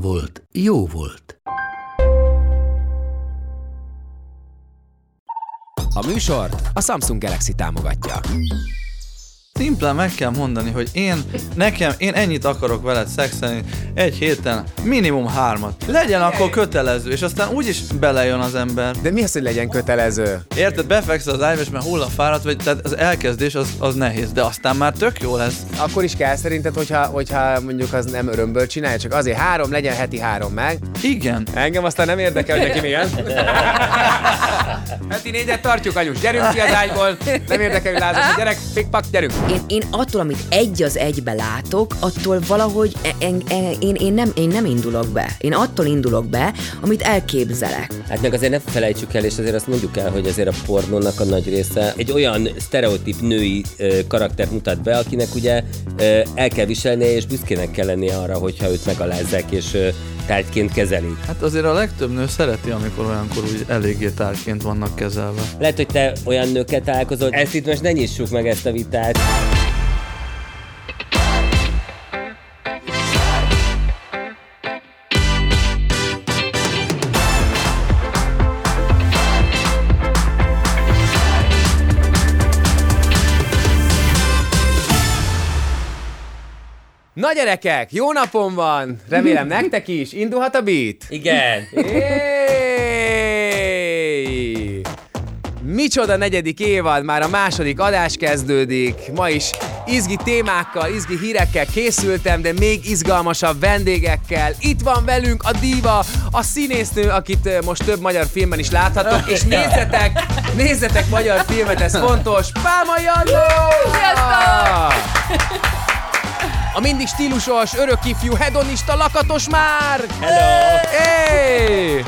volt, jó volt. A műsort a Samsung Galaxy támogatja. Szimplán meg kell mondani, hogy én, nekem, én ennyit akarok veled szexelni egy héten, minimum hármat. Legyen akkor kötelező, és aztán úgyis belejön az ember. De mi az, hogy legyen kötelező? Érted, befekszel az ágyba, és mert hulla fáradt vagy, tehát az elkezdés az, az nehéz, de aztán már tök jó lesz. Akkor is kell szerinted, hogyha, hogyha mondjuk az nem örömből csinálja, csak azért három, legyen heti három meg. Igen. Engem aztán nem érdekel, hogy neki milyen. heti négyet tartjuk, anyus, gyerünk ki az ágyból. Nem érdekel, hogy lázas, gyerek, pikpak, gyerünk. Én, én attól, amit egy az egybe látok, attól valahogy én, én, én, nem, én nem indulok be. Én attól indulok be, amit elképzelek. Hát meg azért ne felejtsük el, és azért azt mondjuk el, hogy azért a pornónak a nagy része egy olyan sztereotíp női karaktert mutat be, akinek ugye el kell viselnie, és büszkének kell lennie arra, hogyha őt megalázzák, és tárgyként kezelik. Hát azért a legtöbb nő szereti, amikor olyankor úgy eléggé tárként vannak kezelve. Lehet, hogy te olyan nőkkel találkozol, ezt itt most ne nyissuk meg ezt a vitát. Gyerekek, jó napom van! Remélem nektek is. Indulhat a beat? Igen. Éj! Micsoda negyedik évad, már a második adás kezdődik. Ma is izgi témákkal, izgi hírekkel készültem, de még izgalmasabb vendégekkel. Itt van velünk a diva, a színésznő, akit ö, most több magyar filmben is láthatok, és nézzetek, nézzetek magyar filmet, ez fontos. Pálma Jannó! A mindig stílusos, örök ifjú, hedonista, lakatos már! Hello! Hey!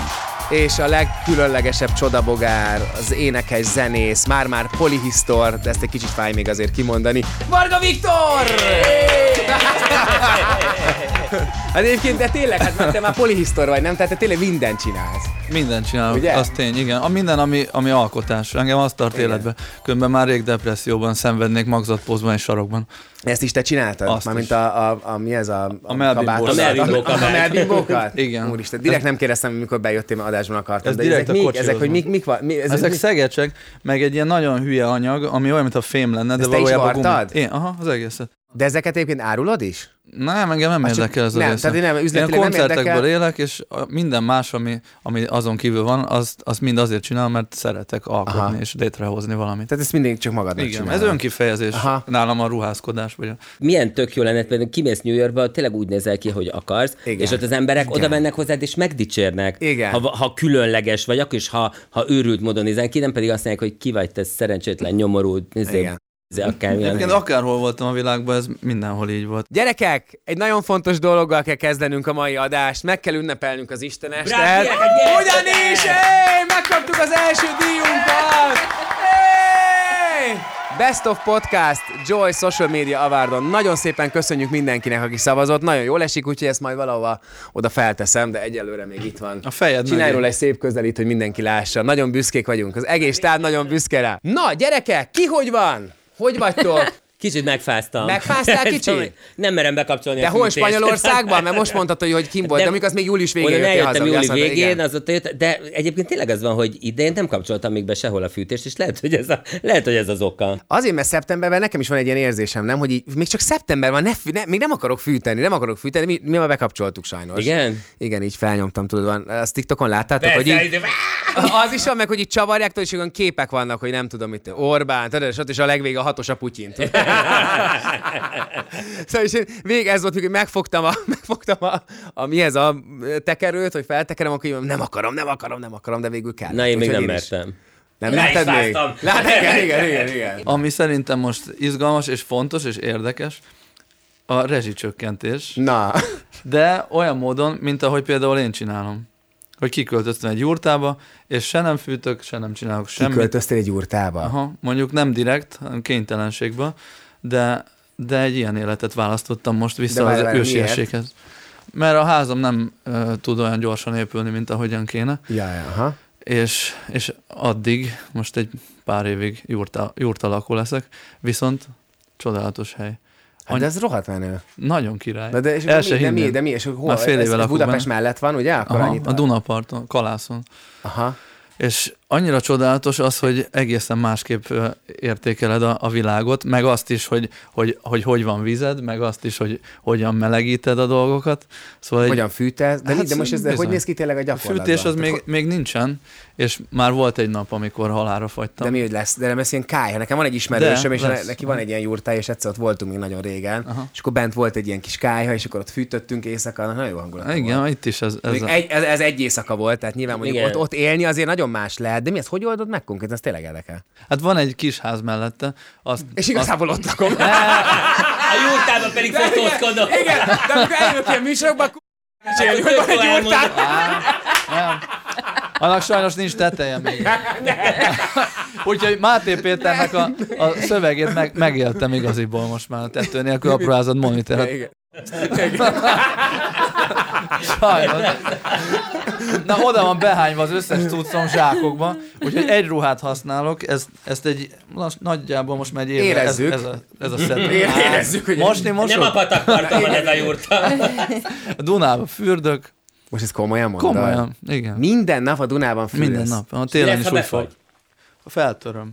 És a legkülönlegesebb csodabogár, az énekes zenész, már-már polihisztor, de ezt egy kicsit fáj még azért kimondani. Varga Viktor! Hát egyébként, de tényleg, hát mert te már polihisztor vagy, nem? Tehát te tényleg mindent csinálsz. Mindent csinálok, Ugye? az tény, igen. A minden, ami, ami alkotás. Engem azt tart Igen. életbe. Különben már rég depresszióban szenvednék magzatpózban és sarokban. Ezt is te csináltad? Azt Mármint is. a, a, a, mi ez a, a, melbimbókat. kabát- A melbimbókat. A melbimbókat? Igen. Úristen, direkt nem kérdeztem, mikor bejöttél, mert adásban akartam. Ez de direkt ezek, a mik, ezek, hogy mik, van. mik van? Mi, ez, Ezek mi? szegecsek, meg egy ilyen nagyon hülye anyag, ami olyan, mint a fém lenne, de Ezt te is valójában vartad? Én, aha, az egészet. De ezeket egyébként árulod is? Nem, engem nem Hát érdekel ez a nem, része. tehát én nem, Én a üzletileg nem koncertekből érdekel. élek, és minden más, ami, ami azon kívül van, azt, azt mind azért csinálom, mert szeretek alkotni Aha. és létrehozni valamit. Tehát ezt mindig csak magadnak Igen, csinálod. ez önkifejezés Aha. nálam a ruházkodás. Vagy. Milyen tök jó lenne, például kimész New Yorkba, tényleg úgy nézel ki, hogy akarsz, Igen. és ott az emberek Igen. oda mennek hozzád, és megdicsérnek. Igen. Ha, ha különleges vagy, akkor is, ha, ha őrült módon nézel ki, nem pedig azt mondják, hogy ki vagy te szerencsétlen, nyomorult, nézzél akármilyen. Egyébként akárhol voltam a világban, ez mindenhol így volt. Gyerekek, egy nagyon fontos dologgal kell kezdenünk a mai adást. Meg kell ünnepelnünk az gyerekek, gyertek! Ugyanis, hey, megkaptuk az első díjunkat! Hey! Best of Podcast, Joy Social Media Awardon. Nagyon szépen köszönjük mindenkinek, aki szavazott. Nagyon jól esik, úgyhogy ezt majd valahova oda felteszem, de egyelőre még itt van. A fejed Csinálj róla egy szép közelít, hogy mindenki lássa. Nagyon büszkék vagyunk. Az egész stáb nagyon büszke rá. Na, gyerekek, ki hogy van? Hogy vagytok? Kicsit megfáztam. Megfáztál kicsit? Nem merem bekapcsolni De a hol. Spanyolországban? Mert most mondtad, hogy, hogy kim volt, de amikor az még július végén jöttél eljöttem haza. júli azt mondtad, végén, igen. azóta jött, de egyébként tényleg az van, hogy idén nem kapcsoltam még be sehol a fűtést, és lehet, hogy ez, a, lehet, hogy ez az oka. Azért, mert szeptemberben nekem is van egy ilyen érzésem, nem, hogy így, még csak szeptember van, ne, ne, még nem akarok fűteni, nem akarok fűteni, mi, mi már bekapcsoltuk sajnos. Igen? Igen, így felnyomtam, tudod, van, azt TikTokon láttátok, hogy így, az is van meg, hogy itt csavarják, tudod, és olyan képek vannak, hogy nem tudom mit, Orbán, tudod, és ott is a legvége a hatos a Putyin. szóval és én végig ez volt, hogy megfogtam a, megfogtam a, a, mi ez a tekerőt, hogy feltekerem, akkor mondom, nem akarom, nem akarom, nem akarom, de végül kell. Na, én még nem is- mertem. Nem merted még? Lát, igen, igen, igen, igen. Ami szerintem most izgalmas és fontos és érdekes, a rezsicsökkentés, Na, de olyan módon, mint ahogy például én csinálom. Hogy kiköltöztem egy jurtába, és se nem fűtök, se nem csinálok semmit. kiköltöztél egy jurtába? Aha, mondjuk nem direkt, hanem kénytelenségbe, de, de egy ilyen életet választottam most De vissza várj, az ősiességhez. Mert a házam nem uh, tud olyan gyorsan épülni, mint ahogyan kéne, Ja, ja, aha. és, és addig, most egy pár évig jurta, jurta lakó leszek, viszont csodálatos hely. Hát de ez rohadt menő. Nagyon király. Na de, és El se mi, de mi, de mi, és hol? Már fél ez, éve ez lakok Budapest benne. mellett van, ugye? Akkor Aha, a Dunaparton, Kalászon. Aha. És annyira csodálatos az, hogy egészen másképp értékeled a, a világot, meg azt is, hogy hogy, hogy hogy van vized, meg azt is, hogy hogyan melegíted a dolgokat. Szóval egy Hogyan fűtesz? De, Hát de most ez de hogy bizony. néz ki tényleg a a gyakorlatban? fűtés az még, még nincsen, és már volt egy nap, amikor halára fagytam. De mi, hogy lesz? De nem ez ilyen kájha. Nekem van egy ismerősöm, De, és lesz. neki van egy ilyen jurtája, és egyszer ott voltunk még nagyon régen, Aha. és akkor bent volt egy ilyen kis kájha, és akkor ott fűtöttünk éjszaka, nagyon jó hangulat Igen, volt. itt is ez, ez a... egy, ez, ez, egy éjszaka volt, tehát nyilván mondjuk Igen. ott, ott, élni azért nagyon más lehet, de mi ez, hogy oldod meg konkrétan, ez tényleg érdekel. Hát van egy kis ház mellette, azt, És igazából ott lakom. A jurtában pedig fotózkodom. Igen, de amikor eljövök ilyen műsorokba, akkor mesélni, hogy van egy. Nem. Annak sajnos nincs teteje még. Úgyhogy Máté Péternek a, a szövegét meg, megéltem igaziból most már a tető nélkül apróházott monitort. Igen. Sajnos. Na, oda van behányva az összes cuccom zsákokba, úgyhogy egy ruhát használok, ezt, ezt egy lass, nagyjából most már egy évre, Érezzük. Ez, ez, a, ez a szett. Érezzük, hogy- Most én Nem a mosok, patakparton van ez a jurta. a Dunába fürdök, Most ez komolyan mondod? komolyan, igen. Minden nap a Dunában fűresz? Minden nap. A télen is ha úgy fog. Feltöröm.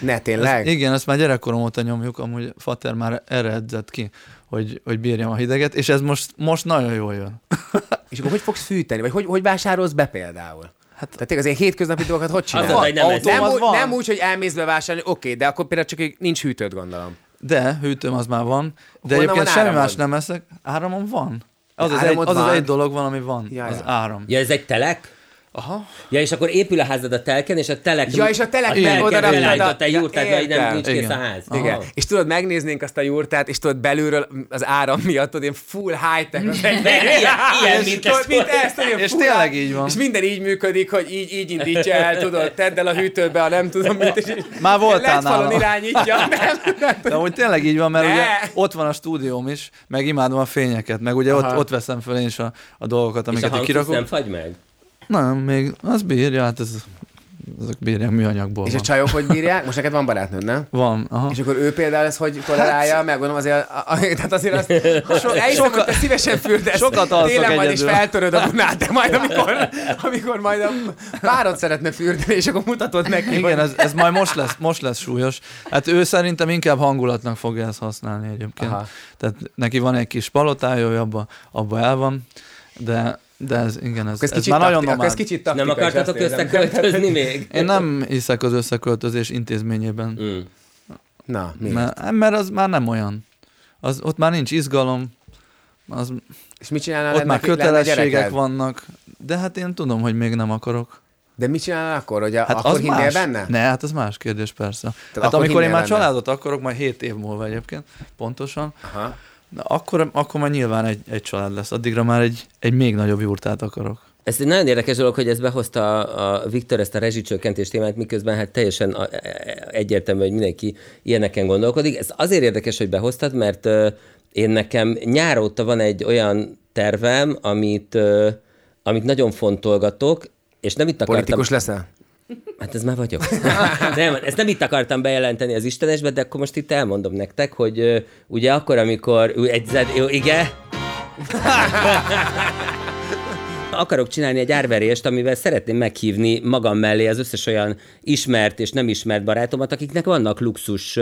Ne, tényleg? Igen, ezt már gyerekkorom óta nyomjuk, amúgy Fater már erre edzett ki, hogy, hogy bírjam a hideget, és ez most, most nagyon jól jön. És akkor hogy fogsz fűteni? Vagy hogy, hogy vásárolsz be például? Hát, Tehát tényleg azért hétköznapi dolgokat hogy csinálsz? Az az, hogy nem ez- nem, az úgy, van. nem úgy, hogy elmész bevásárolni, oké, de akkor például csak egy- nincs hűtőd, gondolom. De hűtőm az már van, de Honnan egyébként van semmi más nem eszek. Áramon van. Az az, egy, az, az egy dolog van, ami van, Ja, az ja. áram. Ja, ez egy telek? Aha. Ja, és akkor épül a házad a telken, és a telek... Ja, és a telekben telken oda raktad a- egy Ja, jurtát, vagy nem nincs kész a Igen. ház. Igen. Aha. És tudod, megnéznénk azt a jurtát, és tudod, belülről az áram miatt, tudod, ilyen full high-tech az. Ilyen- ilyen, mint mint ezt, tudod, És tényleg így van. És minden így működik, hogy így, így indítja el, tudod, tedd el a hűtőbe, a nem tudom mit, és Már voltál nálam. irányítja, nem, nem, De úgy tényleg így van, mert ugye ott van a stúdióm is, meg imádom a fényeket, meg ugye ott, ott veszem fel én is a, a dolgokat, És a amiket így hangcucc kirakok. nem fagy meg? Nem, még az bírja, hát ez, ezek bírják műanyagból És a van. csajok hogy bírják? Most neked van barátnőd, nem? Van, aha. És akkor ő például ezt hogy tolerálja, meg gondolom azért, a, a, tehát azért azt, so, elhiszem, hogy te szívesen fürdesz, sokat alszok télen majd is feltöröd a Dunát, de majd amikor, amikor majd a párod szeretne fürdeni, és akkor mutatod neki, Igen, ez, ez majd most lesz, most lesz súlyos. Hát ő szerintem inkább hangulatnak fogja ezt használni egyébként. Aha. Tehát neki van egy kis palotája, ő abba, abba el van, de, de ez, igen, ez, ez, ez kicsit már nagyon akkor ez kicsit taktika. Nem akartatok összeköltözni még? Én nem hiszek az összeköltözés intézményében, Mm. Na, mi? mert, mert az már nem olyan. Az, ott már nincs izgalom, az, És mit csinálnál? ott már kötelességek vannak, de hát én tudom, hogy még nem akarok. De mit csinálnál akkor, hogy a, Hát akkor hinnél más. benne? Ne, hát az más kérdés persze. hát akkor amikor én már benne? családot akarok, majd 7 év múlva egyébként, pontosan, Aha. Na, akkor, akkor már nyilván egy, egy család lesz. Addigra már egy, egy még nagyobb jurtát akarok. Ez egy nagyon érdekes dolog, hogy ez behozta a Viktor ezt a rezsicsökkentés témát, miközben hát teljesen a- e- egyértelmű, hogy mindenki ilyeneken gondolkodik. Ez azért érdekes, hogy behoztad, mert ö, én nekem nyár óta van egy olyan tervem, amit, ö, amit nagyon fontolgatok, és nem itt akartam... Politikus leszel? Hát ez már vagyok. nem, ezt nem itt akartam bejelenteni az Istenesbe, de akkor most itt elmondom nektek, hogy ugye akkor, amikor egy jó, igen, akarok csinálni egy árverést, amivel szeretném meghívni magam mellé az összes olyan ismert és nem ismert barátomat, akiknek vannak luxus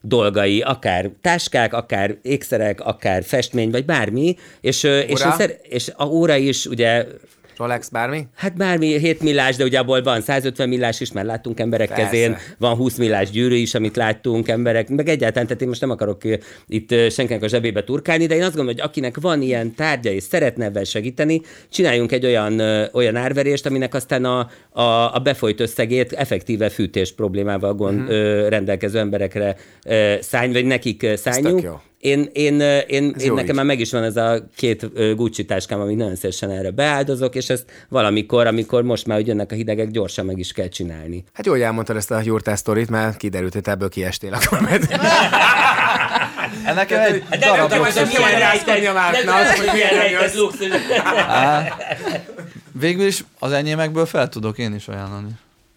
dolgai, akár táskák, akár ékszerek, akár festmény, vagy bármi, és, és, Óra? én szer- és a óra is ugye Rolex, bármi? Hát bármi 7 millás, de ugye abból van 150 millás is, mert láttunk emberek Persze. kezén, van 20 millás gyűrű is, amit láttunk emberek, meg egyáltalán, tehát én most nem akarok itt senkinek a zsebébe turkálni, de én azt gondolom, hogy akinek van ilyen tárgya és szeretne ebben segíteni, csináljunk egy olyan, olyan árverést, aminek aztán a, a, a befolyt összegét effektíve fűtés problémával gond, ö, rendelkező emberekre ö, szállj, vagy nekik ö, Én, én, én, én nekem is. már meg is van ez a két Gucci táskám, amit nagyon szívesen erre beáldozok, és ezt valamikor, amikor most már hogy jönnek a hidegek, gyorsan meg is kell csinálni. Hát jó, hogy elmondtad ezt a jurtás sztorit, mert kiderült, hogy te ebből kiestél akkor. Mert... Ennek egy Hát darab tudom, luxus. hogy milyen rejteni a Márknak, hogy miért nem jössz. Végül is az enyémekből fel tudok én is ajánlani.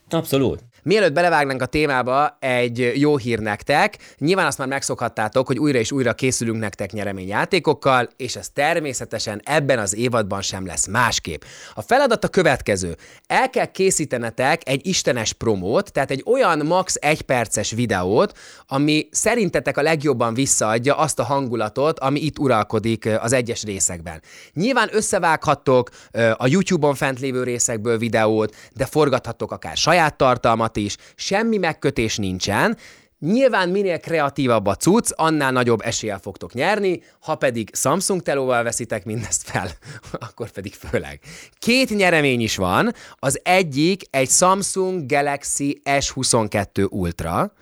Abszolút. Mielőtt belevágnánk a témába, egy jó hír nektek. Nyilván azt már megszokhattátok, hogy újra és újra készülünk nektek nyereményjátékokkal, és ez természetesen ebben az évadban sem lesz másképp. A feladat a következő. El kell készítenetek egy istenes promót, tehát egy olyan max. egy perces videót, ami szerintetek a legjobban visszaadja azt a hangulatot, ami itt uralkodik az egyes részekben. Nyilván összevághattok a YouTube-on fent lévő részekből videót, de forgathattok akár saját tartalmat is, semmi megkötés nincsen, Nyilván minél kreatívabb a cucc, annál nagyobb eséllyel fogtok nyerni, ha pedig Samsung telóval veszitek mindezt fel, akkor pedig főleg. Két nyeremény is van, az egyik egy Samsung Galaxy S22 Ultra,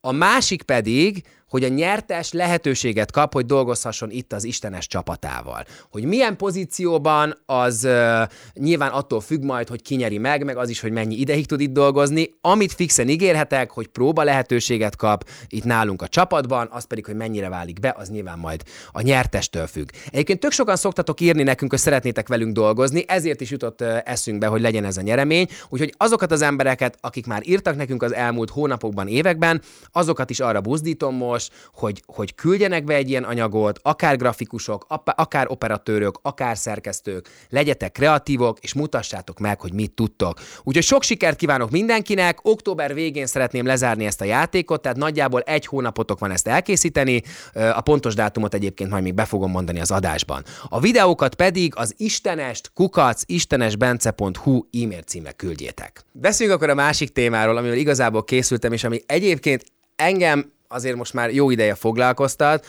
a másik pedig, hogy a nyertes lehetőséget kap, hogy dolgozhasson itt az Istenes csapatával. Hogy milyen pozícióban, az uh, nyilván attól függ majd, hogy ki nyeri meg, meg az is, hogy mennyi ideig tud itt dolgozni. Amit fixen ígérhetek, hogy próba lehetőséget kap itt nálunk a csapatban, az pedig, hogy mennyire válik be, az nyilván majd a nyertestől függ. Egyébként tök sokan szoktatok írni nekünk, hogy szeretnétek velünk dolgozni, ezért is jutott ö, eszünkbe, hogy legyen ez a nyeremény. Úgyhogy azokat az embereket, akik már írtak nekünk az elmúlt hónapokban, években, azokat is arra buzdítom most, hogy, hogy küldjenek be egy ilyen anyagot, akár grafikusok, akár operatőrök, akár szerkesztők, legyetek kreatívok, és mutassátok meg, hogy mit tudtok. Úgyhogy sok sikert kívánok mindenkinek, október végén szeretném lezárni ezt a játékot, tehát nagyjából egy hónapotok van ezt elkészíteni, a pontos dátumot egyébként majd még be fogom mondani az adásban. A videókat pedig az istenest kukac istenesbence.hu e-mail címre küldjétek. Beszéljünk akkor a másik témáról, amivel igazából készültem, és ami egyébként engem azért most már jó ideje foglalkoztat.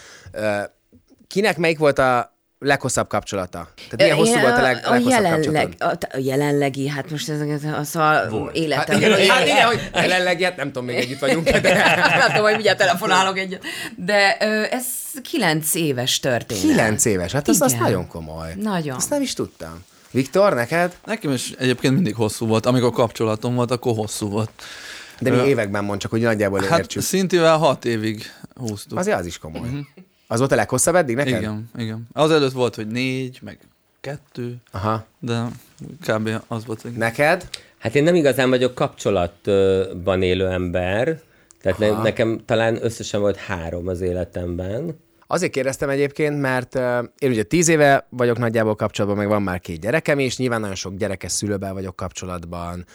Kinek melyik volt a leghosszabb kapcsolata? Tehát milyen hosszú volt a, leg, a, leghosszabb jelenleg, kapcsolatod? a, a jelenlegi, hát most ez, ez az a életem. Hát, igen, hát igen, hogy jelenleg, hát nem tudom, még együtt vagyunk, de nem tudom, hogy mindjárt telefonálok egyet. De ö, ez kilenc éves történet. kilenc éves, hát az, az nagyon komoly. Nagyon. Azt nem is tudtam. Viktor, neked? Nekem is egyébként mindig hosszú volt. Amikor kapcsolatom volt, akkor hosszú volt. De mi években mond, csak hogy nagyjából Hát értsük. szintivel hat évig húztuk. Azért az is komoly. Az volt a leghosszabb eddig neked? Igen, igen. Az előtt volt, hogy négy, meg kettő, Aha. de kb. az volt, hogy... Neked? Hát én nem igazán vagyok kapcsolatban élő ember, tehát ne, nekem talán összesen volt három az életemben. Azért kérdeztem egyébként, mert én ugye tíz éve vagyok nagyjából kapcsolatban, meg van már két gyerekem is, nyilván nagyon sok gyerekes szülővel vagyok kapcsolatban,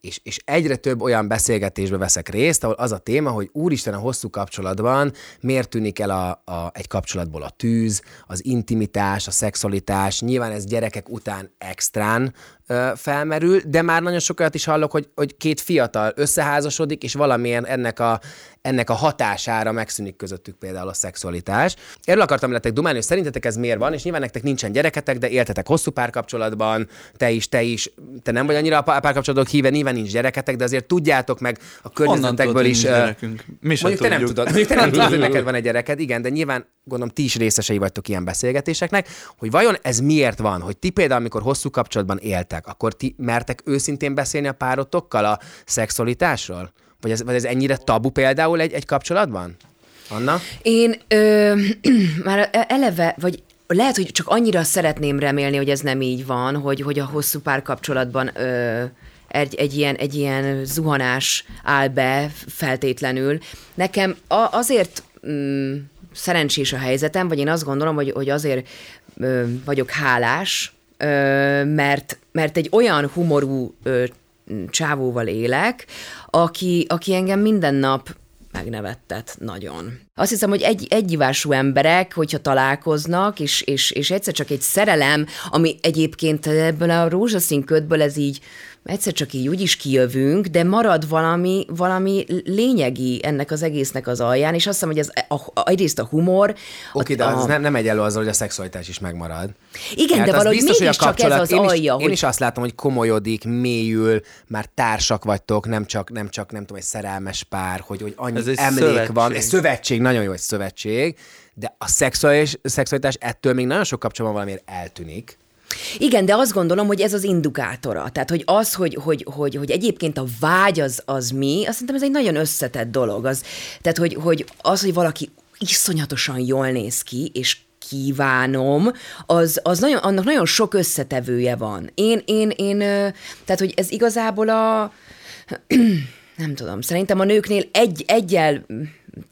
és, és egyre több olyan beszélgetésbe veszek részt, ahol az a téma, hogy úristen a hosszú kapcsolatban miért tűnik el a, a, egy kapcsolatból a tűz, az intimitás, a szexualitás, nyilván ez gyerekek után extrán felmerül, de már nagyon sok olyat is hallok, hogy, hogy két fiatal összeházasodik, és valamilyen ennek a, ennek a hatására megszűnik közöttük például a szexualitás. Erről akartam veletek dumálni, hogy szerintetek ez miért van, és nyilván nektek nincsen gyereketek, de éltetek hosszú párkapcsolatban, te is, te is, te nem vagy annyira a pá- párkapcsolatok híve, nyilván nincs gyereketek, de azért tudjátok meg a környezetekből is. gyerekünk? Mi sem mondjuk te nem tudod, mondjuk te nem tudod, hogy neked van egy gyereked, igen, de nyilván gondolom ti is részesei vagytok ilyen beszélgetéseknek, hogy vajon ez miért van, hogy ti például, amikor hosszú kapcsolatban éltek, akkor ti mertek őszintén beszélni a párotokkal a szexualitásról? Vagy ez, vagy ez ennyire tabu például egy, egy kapcsolatban? Anna? Én ö, már eleve, vagy lehet, hogy csak annyira szeretném remélni, hogy ez nem így van, hogy, hogy a hosszú párkapcsolatban egy, egy, ilyen, egy ilyen zuhanás áll be feltétlenül. Nekem a, azért mm, szerencsés a helyzetem, vagy én azt gondolom, hogy, hogy azért ö, vagyok hálás, ö, mert, mert egy olyan humorú ö, csávóval élek, aki, aki engem minden nap megnevettet nagyon. Azt hiszem, hogy egy, egyivású emberek, hogyha találkoznak, és, és, és egyszer csak egy szerelem, ami egyébként ebből a rózsaszín ködből ez így egyszer csak így úgy is kijövünk, de marad valami, valami lényegi ennek az egésznek az alján, és azt hiszem, hogy ez a, a, egyrészt a humor. Oké, de a, az nem, nem egy elő azzal, hogy a szexualitás is megmarad. Igen, Mert de valahogy biztos, hogy a mégiscsak ez kapcsolat- az én is, alja, Én hogy is azt látom, hogy komolyodik, mélyül, már társak vagytok, nem csak, nem csak nem tudom, egy szerelmes pár, hogy, hogy annyi Ez emlék van. szövetség. Egy szövetség, nagyon jó egy szövetség, De a szexuális, szexualitás ettől még nagyon sok kapcsolatban valamiért eltűnik. Igen, de azt gondolom, hogy ez az indukátora. Tehát, hogy az, hogy, hogy, hogy, hogy egyébként a vágy az, az mi, azt szerintem ez egy nagyon összetett dolog. Az, tehát, hogy, hogy az, hogy valaki iszonyatosan jól néz ki, és kívánom, az, az nagyon, annak nagyon sok összetevője van. Én, én, én, tehát, hogy ez igazából a, nem tudom, szerintem a nőknél egy, egyel,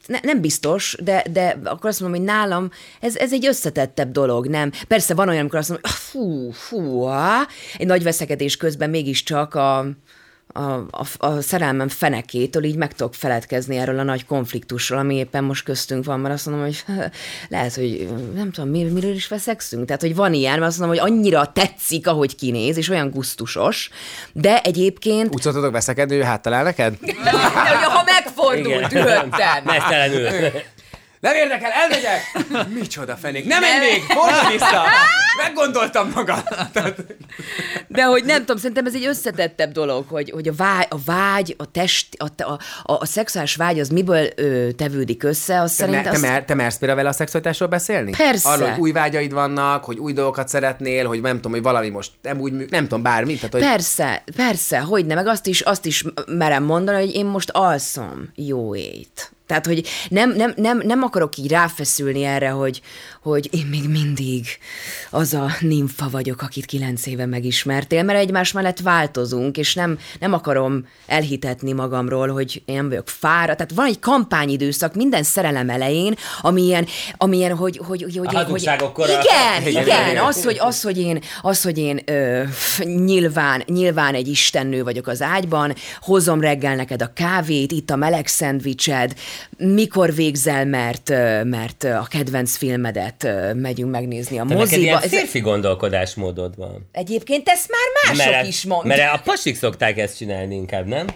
ne, nem biztos, de, de akkor azt mondom, hogy nálam ez, ez egy összetettebb dolog, nem? Persze van olyan, amikor azt mondom, hogy ah, fú, fú, á, egy nagy veszekedés közben mégiscsak a, a, a, a szerelmem fenekétől így meg tudok feledkezni erről a nagy konfliktusról, ami éppen most köztünk van, mert azt mondom, hogy lehet, hogy nem tudom, mir, miről is veszekszünk. Tehát, hogy van ilyen, mert azt mondom, hogy annyira tetszik, ahogy kinéz, és olyan gusztusos, de egyébként... Úgy szoktatok veszekedni, hogy ő háttal áll neked? De, ha megfordult, ühöttem. Mesztelenül. Nem érdekel, elmegyek! Micsoda fenék, nem menj még! Fordulj vissza! Meggondoltam magam. De hogy nem tudom, szerintem ez egy összetettebb dolog, hogy, hogy a, vágy, a vágy, a test, a, a, a, a szexuális vágy az miből ö, tevődik össze, az Te, szerint te, mer, te mersz például vele a szexualitásról beszélni? Persze. Arról, hogy új vágyaid vannak, hogy új dolgokat szeretnél, hogy nem tudom, hogy valami most nem úgy, nem tudom, bármi. Tehát, hogy Persze, persze, hogy ne, meg azt is, azt is merem mondani, hogy én most alszom jó éjt. Tehát, hogy nem, nem, nem, nem akarok így ráfeszülni erre, hogy, hogy én még mindig az a nimfa vagyok, akit kilenc éve megismertél, mert egymás mellett változunk, és nem, nem akarom elhitetni magamról, hogy én nem vagyok fáradt. Tehát van egy kampányidőszak minden szerelem elején, ami ilyen, ami ilyen hogy, hogy, hogy, hogy, hogy igen, Igen, igen, az, hogy, az, hogy én, az, hogy én ö, nyilván, nyilván egy istennő vagyok az ágyban, hozom reggel neked a kávét, itt a meleg szendvicsed, mikor végzel, mert, mert a kedvenc filmedet ö, megyünk megnézni a Te neked ilyen moziba. Ez, férfi gondolkodásmódod van. egyébként ezt már mások is mondták. mert a pasik szokták ezt csinálni inkább, nem?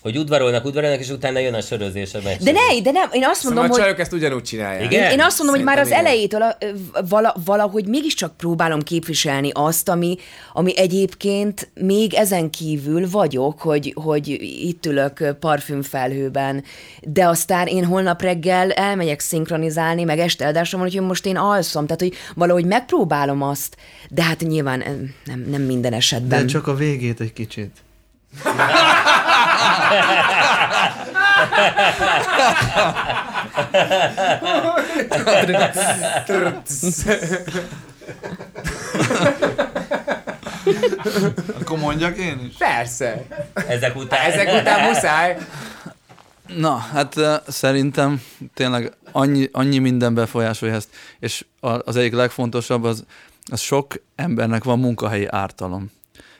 Hogy udvarolnak, udvarolnak, és utána jön a sörözés a meccs. De ne, de nem, én azt mondom, Szóval a hogy... csajok ezt ugyanúgy csinálják. Igen? Én, én azt mondom, hogy már az Szerintem igen. elejétől a, vala, valahogy mégiscsak próbálom képviselni azt, ami, ami egyébként még ezen kívül vagyok, hogy, hogy itt ülök parfümfelhőben, de aztán én holnap reggel elmegyek szinkronizálni, meg este eldásom van, hogy most én alszom, tehát hogy valahogy megpróbálom azt, de hát nyilván nem, nem minden esetben. De csak a végét egy kicsit. Akkor mondjak én is? Persze. Ezek után. Ezek után muszáj. Na, hát uh, szerintem tényleg annyi, annyi minden befolyásolja ezt, és az egyik legfontosabb, az, az sok embernek van munkahelyi ártalom.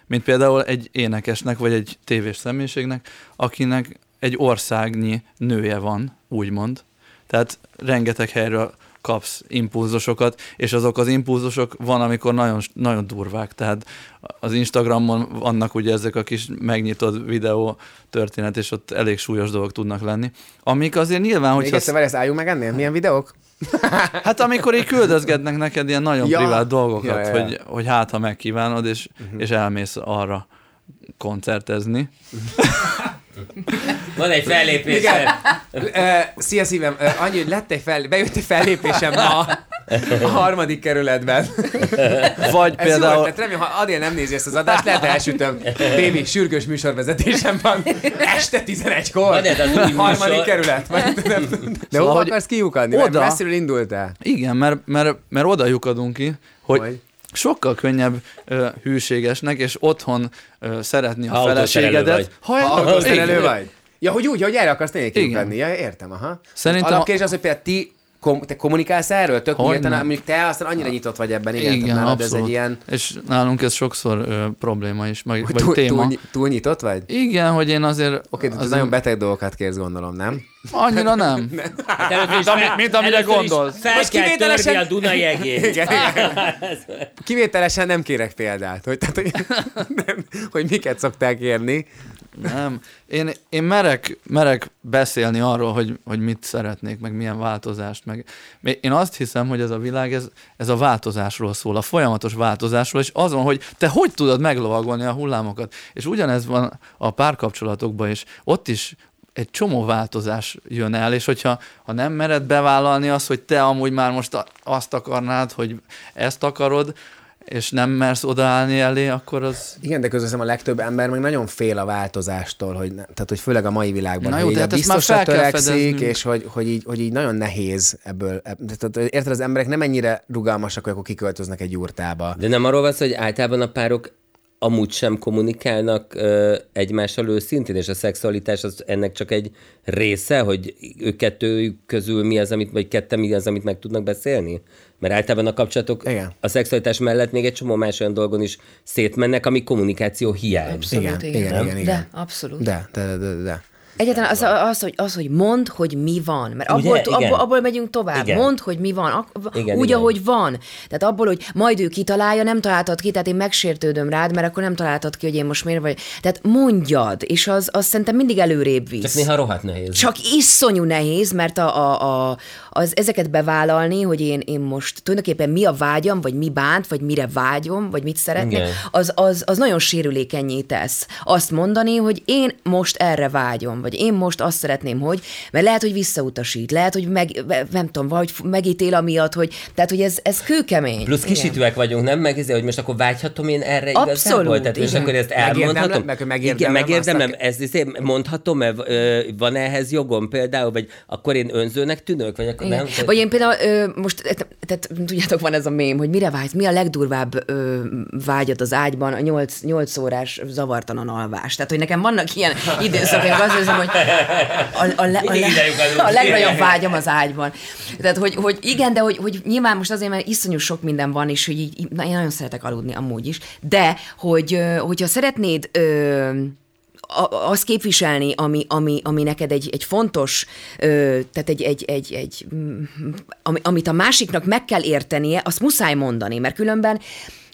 Mint például egy énekesnek, vagy egy tévés személyiségnek, akinek egy országnyi nője van, úgymond. Tehát rengeteg helyről kapsz impulzusokat, és azok az impulzusok van, amikor nagyon, nagyon durvák. Tehát az Instagramon vannak ugye ezek a kis megnyitott videó történet, és ott elég súlyos dolgok tudnak lenni. Amik azért nyilván, Még hogyha... egyszer, várj, ezt álljunk meg ennél? Milyen videók? Hát amikor így küldözgetnek neked ilyen nagyon Ja. privát dolgokat, ja. ja. Hogy, hogy hát, ha megkívánod, és, uh-huh. és elmész arra koncertezni. Van egy fellépés. Igen. Ö, Szia szívem, annyi, hogy lett egy fel, bejött egy fellépésem ma a harmadik kerületben. Vagy Ez jó például... ötlet, remélem, ha Adél nem nézi ezt az adást, lehet, hogy elsütöm. Bébi, sürgős műsorvezetésem van. Este 11-kor. Van ez az új Harmadik kerület. De Szóval, hova hogy akarsz kiukadni? Oda. oda- Messziről indultál. Igen, mert, mert, mert oda lyukadunk ki, hogy Hogy? Sokkal könnyebb ö, hűségesnek, és otthon ö, szeretni a Ha feleségedet. vagy. Ha autószerelő vagy. Ja, hogy úgy, hogy erre akarsz tényleg Igen. kiukadni. Ja, értem, aha. Szerintem- Alapkérdés az, hogy például ti kom- te kommunikálsz erről? Tök nyíltan, mondjuk te aztán annyira nyitott vagy ebben, igen, Igen, tehát nálad abszolút. ez egy ilyen... És nálunk ez sokszor ö, probléma is, vagy, vagy Túl, téma. túl, túl, nyitott vagy? Igen, hogy én azért... Oké, de te az nagyon beteg dolgokat kérsz, gondolom, nem? Annyira nem. Hát először is Mint ami- fel- mint amire gondolsz. Fel Most kell kivételesen- a Dunai. Igen, igen. Kivételesen nem kérek példát, hogy, tehát, hogy, nem, hogy miket szoktál kérni. Nem. Én, én merek, merek beszélni arról, hogy, hogy mit szeretnék, meg milyen változást. Meg. Én azt hiszem, hogy ez a világ, ez, ez a változásról szól, a folyamatos változásról, és azon, hogy te hogy tudod meglovagolni a hullámokat. És ugyanez van a párkapcsolatokban is. Ott is egy csomó változás jön el, és hogyha ha nem mered bevállalni azt, hogy te amúgy már most azt akarnád, hogy ezt akarod, és nem mersz odaállni elé, akkor az... Igen, de közben a legtöbb ember meg nagyon fél a változástól, hogy ne, tehát hogy főleg a mai világban, Na jó, hogy de hát biztosra törekszik, és hogy, hogy, így, hogy így nagyon nehéz ebből. ebb- Tehát, érted, az emberek nem ennyire rugalmasak, hogy akkor kiköltöznek egy jurtába. De nem arról van hogy általában a párok amúgy sem kommunikálnak ö, egymással őszintén, és a szexualitás az ennek csak egy része, hogy ők kettő közül mi az, amit, vagy ketten mi az, amit meg tudnak beszélni? Mert általában a kapcsolatok Igen. a szexualitás mellett még egy csomó más olyan dolgon is szétmennek, ami kommunikáció hiány. Abszolút, Igen, igen. igen, igen, igen. De, abszolút. De, de, de, de, de. Egyáltalán az, az, hogy, az, hogy mondd, hogy mi van. Mert abból, abból, abból megyünk tovább. Igen. Mondd, hogy mi van. Ak- Igen, úgy, igen. ahogy van. Tehát abból, hogy majd ő kitalálja, nem találtad ki, tehát én megsértődöm rád, mert akkor nem találtad ki, hogy én most miért vagy. Tehát mondjad, és az, az szerintem mindig előrébb visz. Csak néha rohadt nehéz. Csak iszonyú nehéz, mert a, a, a, az, ezeket bevállalni, hogy én, én most tulajdonképpen mi a vágyam, vagy mi bánt, vagy mire vágyom, vagy mit szeretnék, Igen. az, az, az nagyon sérülékenyé tesz. Azt mondani, hogy én most erre vágyom, vagy én most azt szeretném, hogy, mert lehet, hogy visszautasít, lehet, hogy meg, nem tudom, vagy megítél amiatt, hogy, tehát, hogy ez, ez kőkemény. Plusz kisítőek vagyunk, nem? Meg ezért, hogy most akkor vágyhatom én erre Abszolút, igazából? Tehát igen. akkor ezt Megérdemlem, elmondhatom? meg hogy Igen, megérdemlem megérdemlem. azt, Ez, ez, mondhatom-e? Van ehhez jogom például? Vagy akkor én önzőnek tűnök? Vagy akkor Igen. nem? Vagy én például ö, most, tehát, tudjátok, van ez a mém, hogy mire vágysz, mi a legdurvább ö, vágyad az ágyban, a 8, 8 órás zavartalan alvás. Tehát, hogy nekem vannak ilyen időszakaim, azt hiszem, hogy a, a, le, a, le, a legnagyobb vágyam az ágyban. Tehát, hogy, hogy igen, de hogy, hogy nyilván most azért, mert iszonyú sok minden van, és hogy így, na, én nagyon szeretek aludni amúgy is, de hogy, hogyha szeretnéd ö, a- azt képviselni, ami, ami, ami neked egy, egy fontos, ö, tehát egy, egy, egy, egy mm, ami, amit a másiknak meg kell értenie, azt muszáj mondani, mert különben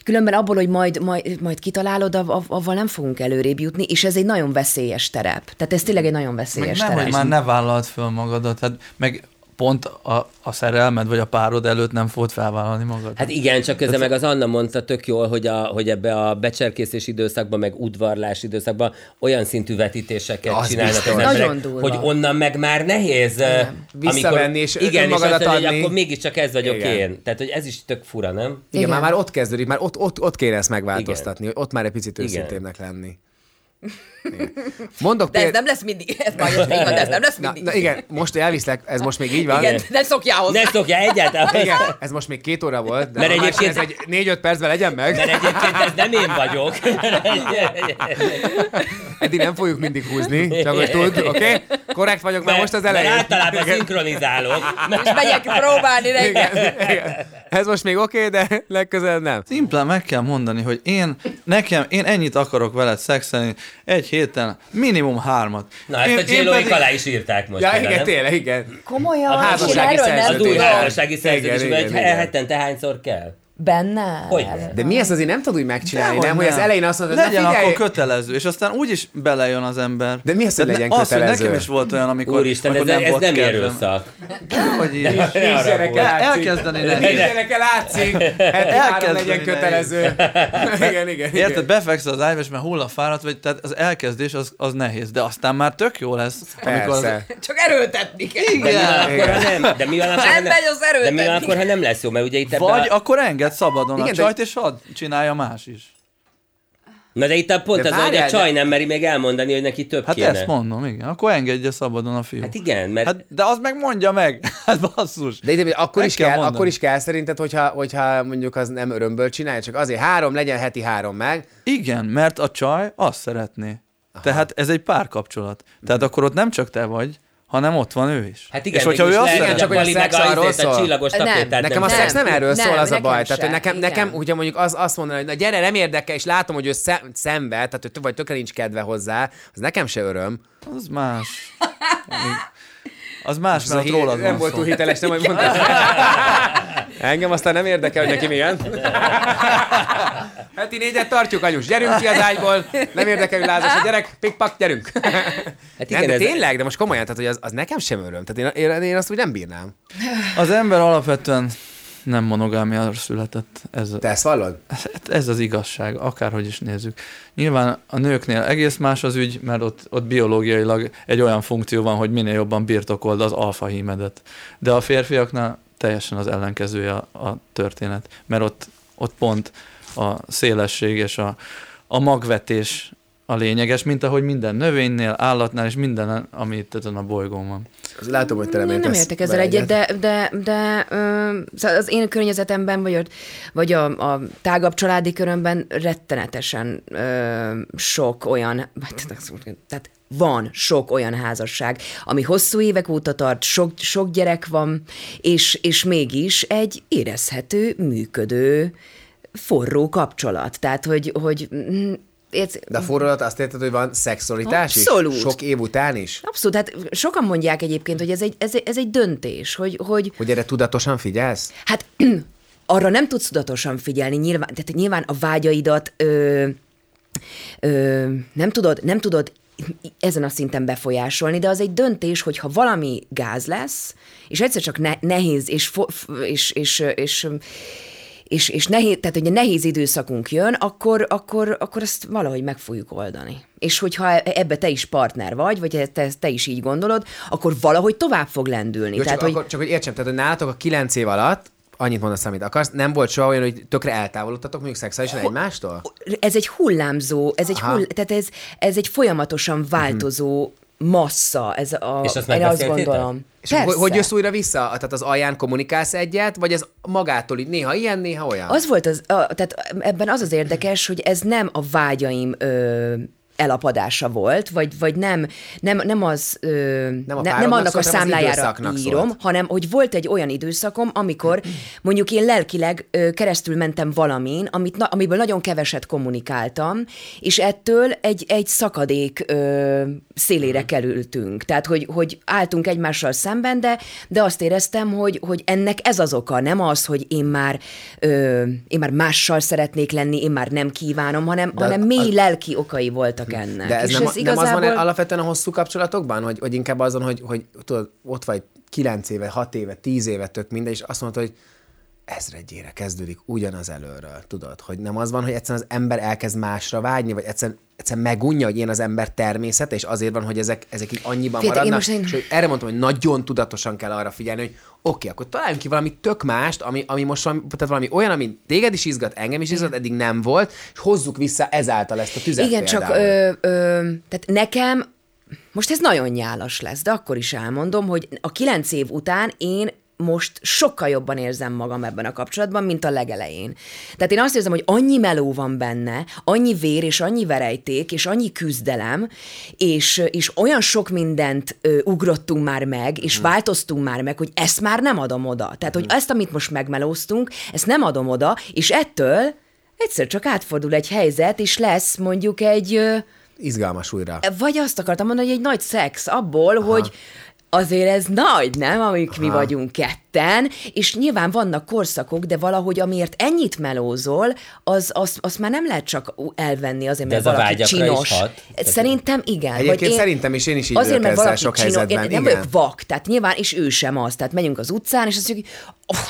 Különben abból, hogy majd, majd, majd kitalálod, av- av- avval nem fogunk előrébb jutni, és ez egy nagyon veszélyes terep. Tehát ez tényleg egy nagyon Meg veszélyes nem, terep. hogy már ne vállalt föl magadat, hát meg pont a, a szerelmed vagy a párod előtt nem fogod felvállalni magad. Hát igen, csak közben meg az Anna mondta tök jól, hogy, a, hogy ebbe a becserkészés időszakban, meg udvarlás időszakban olyan szintű vetítéseket Az csinálnak az biztos. emberek, Nagyon durva. hogy onnan meg már nehéz ö, Visszavenni és igen, és önmagadat azt mondja, adni. akkor mégiscsak ez vagyok Igen. én. Tehát, hogy ez is tök fura, nem? Igen, Igen. már, már ott kezdődik, már ott, ott, ott kéne ezt megváltoztatni, hogy ott már egy picit Igen. őszintébbnek lenni. Igen. Mondok De ez péld- nem lesz mindig, ez így van, de ez nem lesz Na, mindig. na, igen, most elviszlek, ez most még így van. igen, ne szokjál hozzá. Ne szokja egyáltalán. Igen, ez most még két óra volt, de Mert Mert egyébként- ez egy négy-öt percben legyen meg. Mert egyébként ez nem én vagyok. Eddig nem fogjuk mindig húzni, csak hogy tud, oké? Okay? Korrekt vagyok már most az Mert elején. általában Igen. szinkronizálok. És megyek próbálni reggel. Igen, igen. Ez most még oké, okay, de legközelebb nem. Szimplán meg kell mondani, hogy én, nekem, én ennyit akarok veled szexelni, egy héten minimum hármat. Na, ezt én, a pedig- alá is írták most. Ja, oda, igen, nem? tényleg, igen. Komolyan, A házassági szerződés. tudom. házassági szerződés, hogy hetente hányszor kell? Benne? Hogy? De mi ezt azért nem tud úgy megcsinálni, Dehogy nem? Hogy az elején azt mondod, Legyen na figyelj, akkor kötelező, és aztán úgyis belejön az ember. De mi az, hogy legyen Az, hogy kötelező? nekem is volt olyan, amikor, Úristen, ez, amikor ez volt nem kedvem. erőszak. Hogy látszik. Elkezdeni nehéz. Nézzenek el, látszik. Három Elkezdeni legyen kötelező. Igen, igen. Érted, befeksz az ágyba, és már hull a fáradt vagy, tehát az elkezdés az, az nehéz, de aztán már tök jó lesz. Amikor az. Csak erőltetni kell. Igen. nem? De mi van akkor, ha Nem nem? megy az erőt, De mi van eddig. akkor, ha nem lesz jó? Mert ugye itt Vagy akkor enged szabadon Igen, a de- csajt, és hadd csinálja más is. Na de itt a pont De az, hogy a várjál, csaj de- nem meri még elmondani, hogy neki több Hát kéne. ezt mondom, igen. Akkor engedje szabadon a fiú. Hát igen, mert Hát, de az meg mondja meg. Hát basszus. De ide, akkor, Meg is kell kell, mondani. akkor is kell szerinted, hogyha, hogyha mondjuk az nem örömből csinálja, csak azért három, legyen heti három meg. Igen, mert a csaj azt szeretné. Tehát ez egy párkapcsolat. Tehát akkor ott nem csak te vagy, hanem ott van ő is. Hát igen, és hogyha ő azt hogy csak a hogy a szex arról a szól. csillagos Nem. Nekem a szex nem erről Nem, szól, az a baj. Tehát hogy nekem, igen. nekem ugye mondjuk az, azt mondani, hogy na gyere, nem érdekel, és látom, hogy ő szem, szenved, tehát hogy vagy tökre nincs kedve hozzá, az nekem se öröm. az más. Az más, Az mert rólad nem volt túl hiteles, nem, hogy mondtam. Engem aztán nem érdekel, hogy neki milyen. Heti négyet tartjuk, anyus. Gyerünk ki az ágyból. Nem érdekel, hogy lázas a gyerek. Pikpak, gyerünk. Hát igen, nem, de ez- tényleg, de most komolyan, tehát hogy az, az nekem sem öröm. Tehát én, én, én azt úgy nem bírnám. Az ember alapvetően nem monogámiára született. Ez, Te ezt vallod? Hát ez az igazság, akárhogy is nézzük. Nyilván a nőknél egész más az ügy, mert ott, ott biológiailag egy olyan funkció van, hogy minél jobban birtokold az alfa hímedet. De a férfiaknál teljesen az ellenkezője a, a történet, mert ott, ott pont a szélesség és a, a magvetés a lényeges, mint ahogy minden növénynél, állatnál és minden, ami itt ezen a bolygón van. Az Látom, hogy te Nem, nem értek ezzel egyet, de, de, de ö, szóval az én környezetemben, vagy, vagy a, a tágabb családi körömben rettenetesen ö, sok olyan, tehát van sok olyan házasság, ami hosszú évek óta tart, sok, sok gyerek van, és, és mégis egy érezhető, működő, forró kapcsolat. Tehát, hogy, hogy érsz, De a forradat azt érted, hogy van szexualitás Abszolút. is? Sok év után is? Abszolút, hát sokan mondják egyébként, hogy ez egy, ez, egy- ez egy döntés, hogy, hogy Hogy erre tudatosan figyelsz? hát arra nem tudsz tudatosan figyelni, nyilván, tehát nyilván a vágyaidat ö, ö, nem tudod, nem tudod ezen a szinten befolyásolni, de az egy döntés, hogy ha valami gáz lesz, és egyszer csak ne, nehéz, és, fo, f- és, és, és, és, és nehéz, tehát hogy nehéz időszakunk jön, akkor, akkor, akkor azt valahogy meg fogjuk oldani. És hogyha ebbe te is partner vagy, vagy te, te is így gondolod, akkor valahogy tovább fog lendülni. Jó, tehát, csak, hogy, akkor, csak hogy értsem, tehát hogy nálatok a kilenc év alatt, annyit mondasz, amit akarsz, nem volt soha olyan, hogy tökre eltávolodtatok mondjuk szexuálisan egymástól? ez egy hullámzó, ez egy, hull, tehát ez, ez egy folyamatosan változó massza, ez a, És azt én azt gondolom. És hogy, hogy jössz újra vissza? Tehát az alján kommunikálsz egyet, vagy ez magától így néha ilyen, néha olyan? Az volt az, a, tehát ebben az az érdekes, hogy ez nem a vágyaim ö, elapadása volt, vagy, vagy nem, nem, nem az, ö, Nem a ne, nem annak a szólt, az számlájára írom, szólt. hanem hogy volt egy olyan időszakom, amikor mondjuk én lelkileg ö, keresztül mentem valamin, amit, na, amiből nagyon keveset kommunikáltam, és ettől egy, egy szakadék ö, szélére kerültünk. Tehát, hogy, hogy álltunk egymással szemben, de, de azt éreztem, hogy, hogy ennek ez az oka, nem az, hogy én már, ö, én már mással szeretnék lenni, én már nem kívánom, hanem, De hanem mély az- lelki okai voltak ennek. De ez, és nem, ez nem az van igazából... alapvetően a hosszú kapcsolatokban, hogy, hogy inkább azon, hogy, hogy tudod, ott vagy 9 éve, 6 éve, 10 éve, tök minden, és azt mondod, hogy ezredjére kezdődik ugyanaz előről, tudod, hogy nem az van, hogy egyszerűen az ember elkezd másra vágyni, vagy egyszerűen, egyszerűen megunja, hogy én az ember természete, és azért van, hogy ezek, ezek így annyiban Féltek, én maradnak, most én- és hogy erre mondtam, hogy nagyon tudatosan kell arra figyelni, hogy oké, akkor találjunk ki valami tök mást, ami, ami most valami, tehát valami olyan, ami téged is izgat, engem is izgat, eddig nem volt, és hozzuk vissza ezáltal ezt a tüzet Igen, csak például. ö, ö, tehát nekem, most ez nagyon nyálas lesz, de akkor is elmondom, hogy a kilenc év után én most sokkal jobban érzem magam ebben a kapcsolatban, mint a legelején. Tehát én azt érzem, hogy annyi meló van benne, annyi vér és annyi verejték, és annyi küzdelem, és, és olyan sok mindent ö, ugrottunk már meg, és változtunk már meg, hogy ezt már nem adom oda. Tehát, hogy ezt, amit most megmelóztunk, ezt nem adom oda, és ettől egyszer csak átfordul egy helyzet, és lesz mondjuk egy... Ö, Izgalmas újra. vagy azt akartam mondani, hogy egy nagy szex abból, Aha. hogy azért ez nagy, nem, amik Aha. mi vagyunk ketten, és nyilván vannak korszakok, de valahogy amiért ennyit melózol, az, az, az már nem lehet csak elvenni azért, De mert ez a valaki is csinos. hat? Szerintem igen. Egyébként szerintem is én is így Azért, mert valaki sok csinos, helyzetben, én nem igen. vagyok vak, tehát nyilván, és ő sem az. Tehát megyünk az utcán, és azt mondjuk,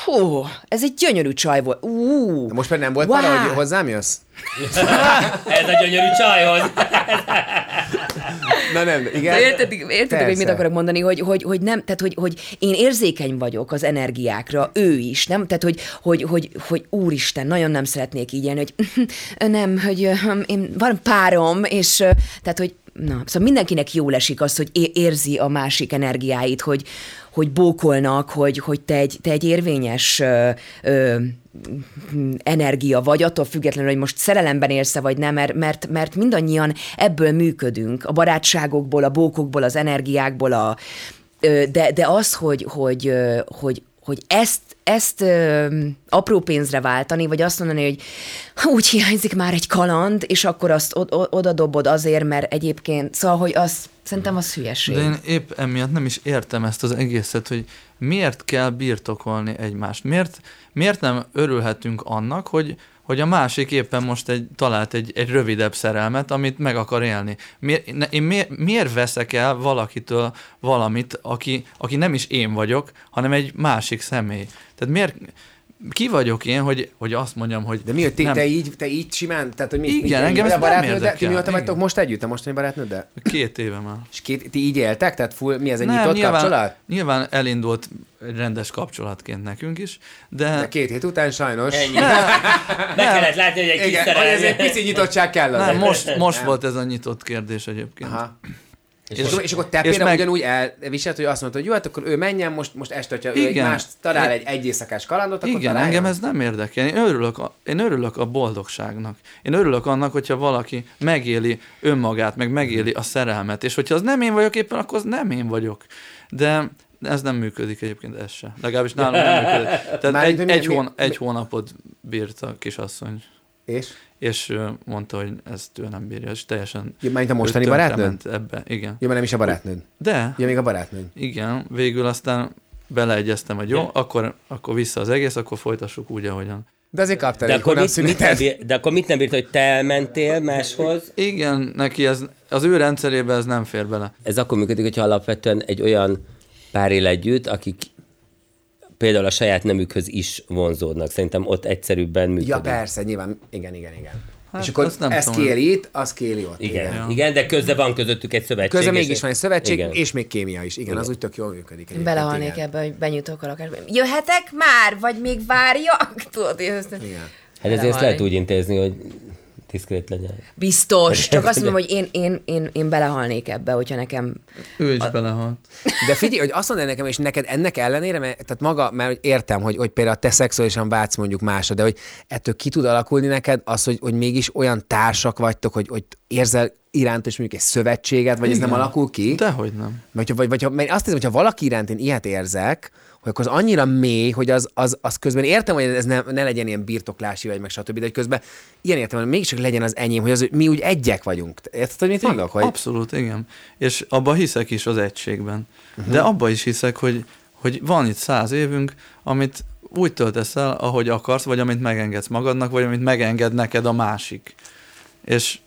oh, ez egy gyönyörű csaj volt. Uh, De most már nem volt wow. para, hogy hozzám jössz? Ez a gyönyörű csajhoz. Na nem, igen. De értetek, értetek hogy mit akarok mondani, hogy, hogy, hogy nem, tehát hogy, hogy én érzékeny vagyok az energiákra, ő is, nem? Tehát, hogy, hogy, hogy, hogy úristen, nagyon nem szeretnék így élni, hogy nem, hogy ö, én, van párom, és tehát, hogy na, szóval mindenkinek jól esik az, hogy érzi a másik energiáit, hogy, hogy bókolnak, hogy, hogy te, egy, te egy érvényes ö, ö, energia vagy, attól függetlenül, hogy most szerelemben élsz vagy nem, mert, mert, mert mindannyian ebből működünk, a barátságokból, a bókokból, az energiákból, a, de, de az, hogy, hogy, hogy, hogy ezt, ezt ö, apró pénzre váltani, vagy azt mondani, hogy úgy hiányzik már egy kaland, és akkor azt oda dobod azért, mert egyébként, szóval, hogy az, szerintem az hülyeség. De én épp emiatt nem is értem ezt az egészet, hogy miért kell birtokolni egymást. Miért, miért nem örülhetünk annak, hogy, hogy a másik éppen most egy, talált egy, egy rövidebb szerelmet, amit meg akar élni. Miért, ne, én miért, miért veszek el valakitől valamit, aki, aki nem is én vagyok, hanem egy másik személy? Tehát miért, ki vagyok én, hogy, hogy azt mondjam, hogy De mi, hogy te, nem, te, így, te így simán? Tehát, hogy mi, Igen, mi, engem ez nem? Ti érdekel. mióta vagytok most együtt, a mostani barátnőddel? két éve már. És két, ti így éltek? Tehát full, mi ez egy Nem, nyitott nyilván, kapcsolat? Nyilván elindult egy rendes kapcsolatként nekünk is, de, De két hét után sajnos. Ennyi. Be kellett látni, hogy egy kis Igen, ez egy pici nyitottság kell. nem, most, most Nem. volt ez a nyitott kérdés egyébként. Aha. És, És- és, és akkor te és például meg- ugyanúgy elviselt, hogy azt mondta, hogy jó, hát akkor ő menjen, most, most este, hogyha ő egy Igen. más talál egy egy éjszakás kalandot, akkor Igen, találjon. engem ez nem érdekel. Én örülök, a, én örülök a boldogságnak. Én örülök annak, hogyha valaki megéli önmagát, meg megéli a szerelmet, és hogyha az nem én vagyok éppen, akkor az nem én vagyok. De ez nem működik egyébként, ez se. Legalábbis nálam nem működik. Tehát Mármint, egy, mi- egy, mi- hón, egy mi- hónapot bírt a kisasszony, És? És mondta, hogy ezt ő nem bírja, és teljesen Ja, mármint a mostani barátnőd? Ebbe, igen. Ja, mert nem is a barátnőd. De, Ja, még a barátnőd. igen, végül aztán beleegyeztem, hogy jó, akkor, akkor vissza az egész, akkor folytassuk úgy, ahogyan. De azért kaptál De egy akkor, mit, mit nem bír, de akkor mit nem bírt, hogy te elmentél máshoz? Igen, neki ez, az ő rendszerébe ez nem fér bele. Ez akkor működik, hogyha alapvetően egy olyan pár él együtt, akik például a saját nemükhöz is vonzódnak. Szerintem ott egyszerűbben működik. Ja, persze, nyilván. Igen, igen, igen. Hát, és akkor azt nem ez tudom. kéli itt, az kéli ott. Igen, igen. igen, igen, de közben van közöttük egy szövetség. Közben mégis van egy szövetség, Igen. és még kémia is. Igen, az úgy tök jól működik. egyébként, Belehalnék igen. ebbe, hogy benyújtok a lakásba. Jöhetek már, vagy még várjak? Tudod, hogy ezt... Igen. Hát ezért ezt lehet úgy intézni, hogy diszkrét legyen. Biztos. Csak azt mondom, hogy én, én, én, én belehalnék ebbe, hogyha nekem... Ő is belehalt. De figyelj, hogy azt mondod nekem, és neked ennek ellenére, mert, tehát maga, mert hogy értem, hogy, hogy például te szexuálisan vágysz mondjuk másra, de hogy ettől ki tud alakulni neked az, hogy, hogy mégis olyan társak vagytok, hogy, hogy érzel iránt is mondjuk egy szövetséget, vagy ez nem Igen. alakul ki? Dehogy nem. Vagy, vagy, vagy, vagy azt hiszem, hogyha valaki iránt én ilyet érzek, hogy akkor az annyira mély, hogy az, az, az közben értem, hogy ez ne, ne legyen ilyen birtoklási, vagy meg stb., de hogy közben ilyen értem, hogy mégiscsak legyen az enyém, hogy az, mi úgy egyek vagyunk. Érted, hogy mit mondok? Hogy... Abszolút, igen. És abba hiszek is az egységben. Uh-huh. De abba is hiszek, hogy, hogy van itt száz évünk, amit úgy töltesz el, ahogy akarsz, vagy amit megengedsz magadnak, vagy amit megenged neked a másik. És,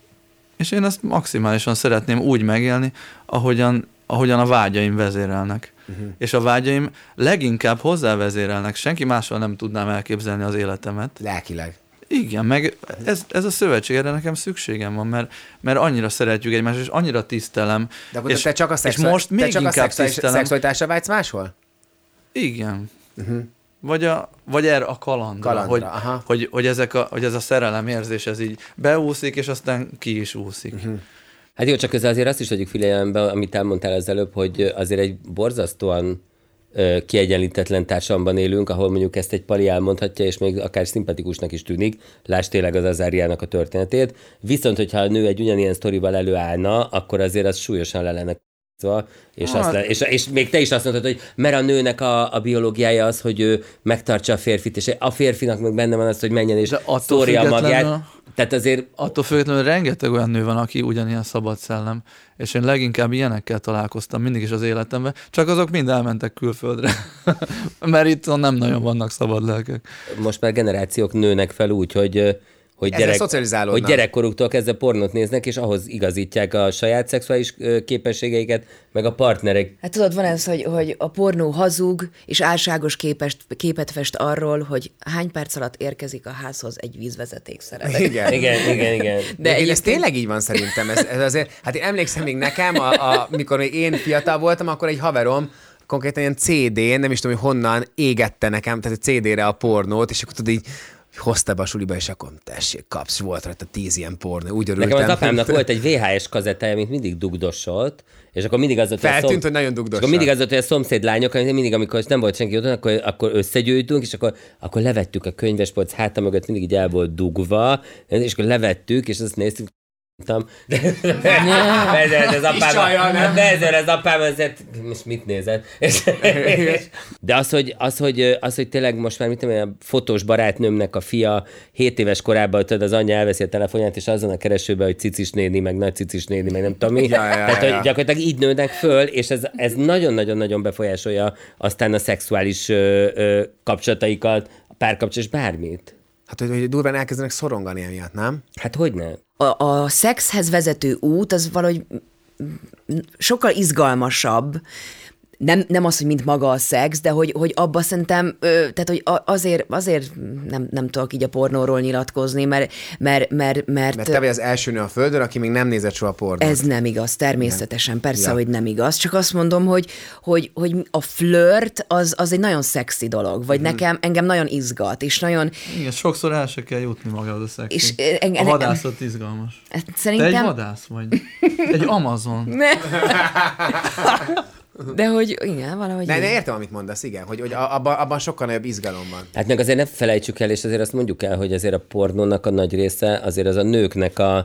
és én ezt maximálisan szeretném úgy megélni, ahogyan, ahogyan a vágyaim vezérelnek. Uh-huh. És a vágyaim leginkább hozzávezérelnek. Senki mással nem tudnám elképzelni az életemet. Lelkileg. Igen, meg ez, ez a szövetség, erre nekem szükségem van, mert, mert annyira szeretjük egymást, és annyira tisztelem. De akkor és, te csak a, és szexuál... most még te csak a inkább szexuális... tisztelem. szexualitásra vágysz máshol? Igen. Uh-huh. Vagy, a, vagy erre a kalandra, Kalandra, hogy, aha. hogy, hogy, ezek a, hogy ez a szerelemérzés, ez így beúszik, és aztán ki is úszik. Uh-huh. Hát jó, csak közben azért azt is vegyük figyelembe, amit elmondtál az előbb, hogy azért egy borzasztóan kiegyenlítetlen társadalomban élünk, ahol mondjuk ezt egy pali elmondhatja, és még akár szimpatikusnak is tűnik, lásd tényleg az Azáriának a történetét. Viszont, hogyha a nő egy ugyanilyen sztorival előállna, akkor azért az súlyosan le lenne k***zva, és, Hát- azt le, és, és még te is azt mondtad, hogy mert a nőnek a, a biológiája az, hogy ő megtartsa a férfit, és a férfinak meg benne van az, hogy menjen és szórja a magját. Tehát azért Attól függetlenül rengeteg olyan nő van, aki ugyanilyen szabad szellem, és én leginkább ilyenekkel találkoztam mindig is az életemben, csak azok mind elmentek külföldre, mert itt nem nagyon vannak szabad lelkek. most már generációk nőnek fel úgy, hogy hogy, gyerek, hogy gyerekkoruktól kezdve pornót néznek, és ahhoz igazítják a saját szexuális képességeiket, meg a partnerek. Hát tudod, van ez, hogy, hogy a pornó hazug, és álságos képest, képet fest arról, hogy hány perc alatt érkezik a házhoz egy vízvezeték szerelek. Igen. Igen, igen, igen. De De ez egyébként- tényleg így van szerintem. Ez, ez azért, hát én emlékszem még nekem, a, a, mikor még én fiatal voltam, akkor egy haverom konkrétan ilyen CD-n, nem is tudom, hogy honnan égette nekem, tehát egy CD-re a pornót, és akkor tudod így hozta be a suliba, és akkor tessék, kapsz, volt rajta tíz ilyen pornó, úgy örültem. Nekem az apámnak volt egy VHS kazettája, amit mindig dugdosolt, és akkor mindig az volt, hogy Feltűnt, szom- hogy nagyon és dugdossal. akkor mindig az volt, hogy a szomszéd lányok, amit mindig, amikor nem volt senki otthon, akkor, akkor összegyűjtünk, és akkor, akkor levettük a könyvespolc háta mögött, mindig így el volt dugva, és akkor levettük, és azt néztük, mondtam, de, de, az apám, csajjal, nem? de ezért az apám ezért, most mit nézett? És, de az hogy, az, hogy, az, hogy tényleg most már, mit tudom, a fotós barátnőmnek a fia 7 éves korában, tudod, az anyja elveszi a telefonját, és azon a keresőbe, hogy cicis néni, meg nagy cicis néni, meg nem tudom mi. Ja, ja, Tehát, ja. hogy gyakorlatilag így nőnek föl, és ez, ez nagyon-nagyon-nagyon befolyásolja aztán a szexuális ö, ö, kapcsolataikat, párkapcsolat, és bármit. Hát, hogy, hogy durván elkezdenek szorongani emiatt, nem? Hát hogy ne? A, a szexhez vezető út az valahogy sokkal izgalmasabb, nem, nem az, hogy mint maga a szex, de hogy, hogy abba szerintem, ö, tehát hogy azért, azért nem, nem tudok így a pornóról nyilatkozni, mert, mert, mert, mert, Mert te vagy az első nő a földön, aki még nem nézett soha pornót. ez nem igaz, természetesen, persze, Ja. hogy nem igaz. Csak azt mondom, hogy, hogy, hogy a flirt az, az egy nagyon szexi dolog, vagy Mhm. nekem, engem nagyon izgat, és nagyon, Igen, sokszor el se kell jutni magához a szexig. És, eh, engem- a vadászat izgalmas. hát Te egy szerintem... vadász vagy. Egy Amazon. Ne. De hogy igen, valahogy Ne, ne értem, amit mondasz, igen, hogy, hogy abban, abban sokkal nagyobb izgalom van. Hát meg azért ne felejtsük el, és azért azt mondjuk el, hogy azért a pornónak a nagy része, azért az a nőknek a,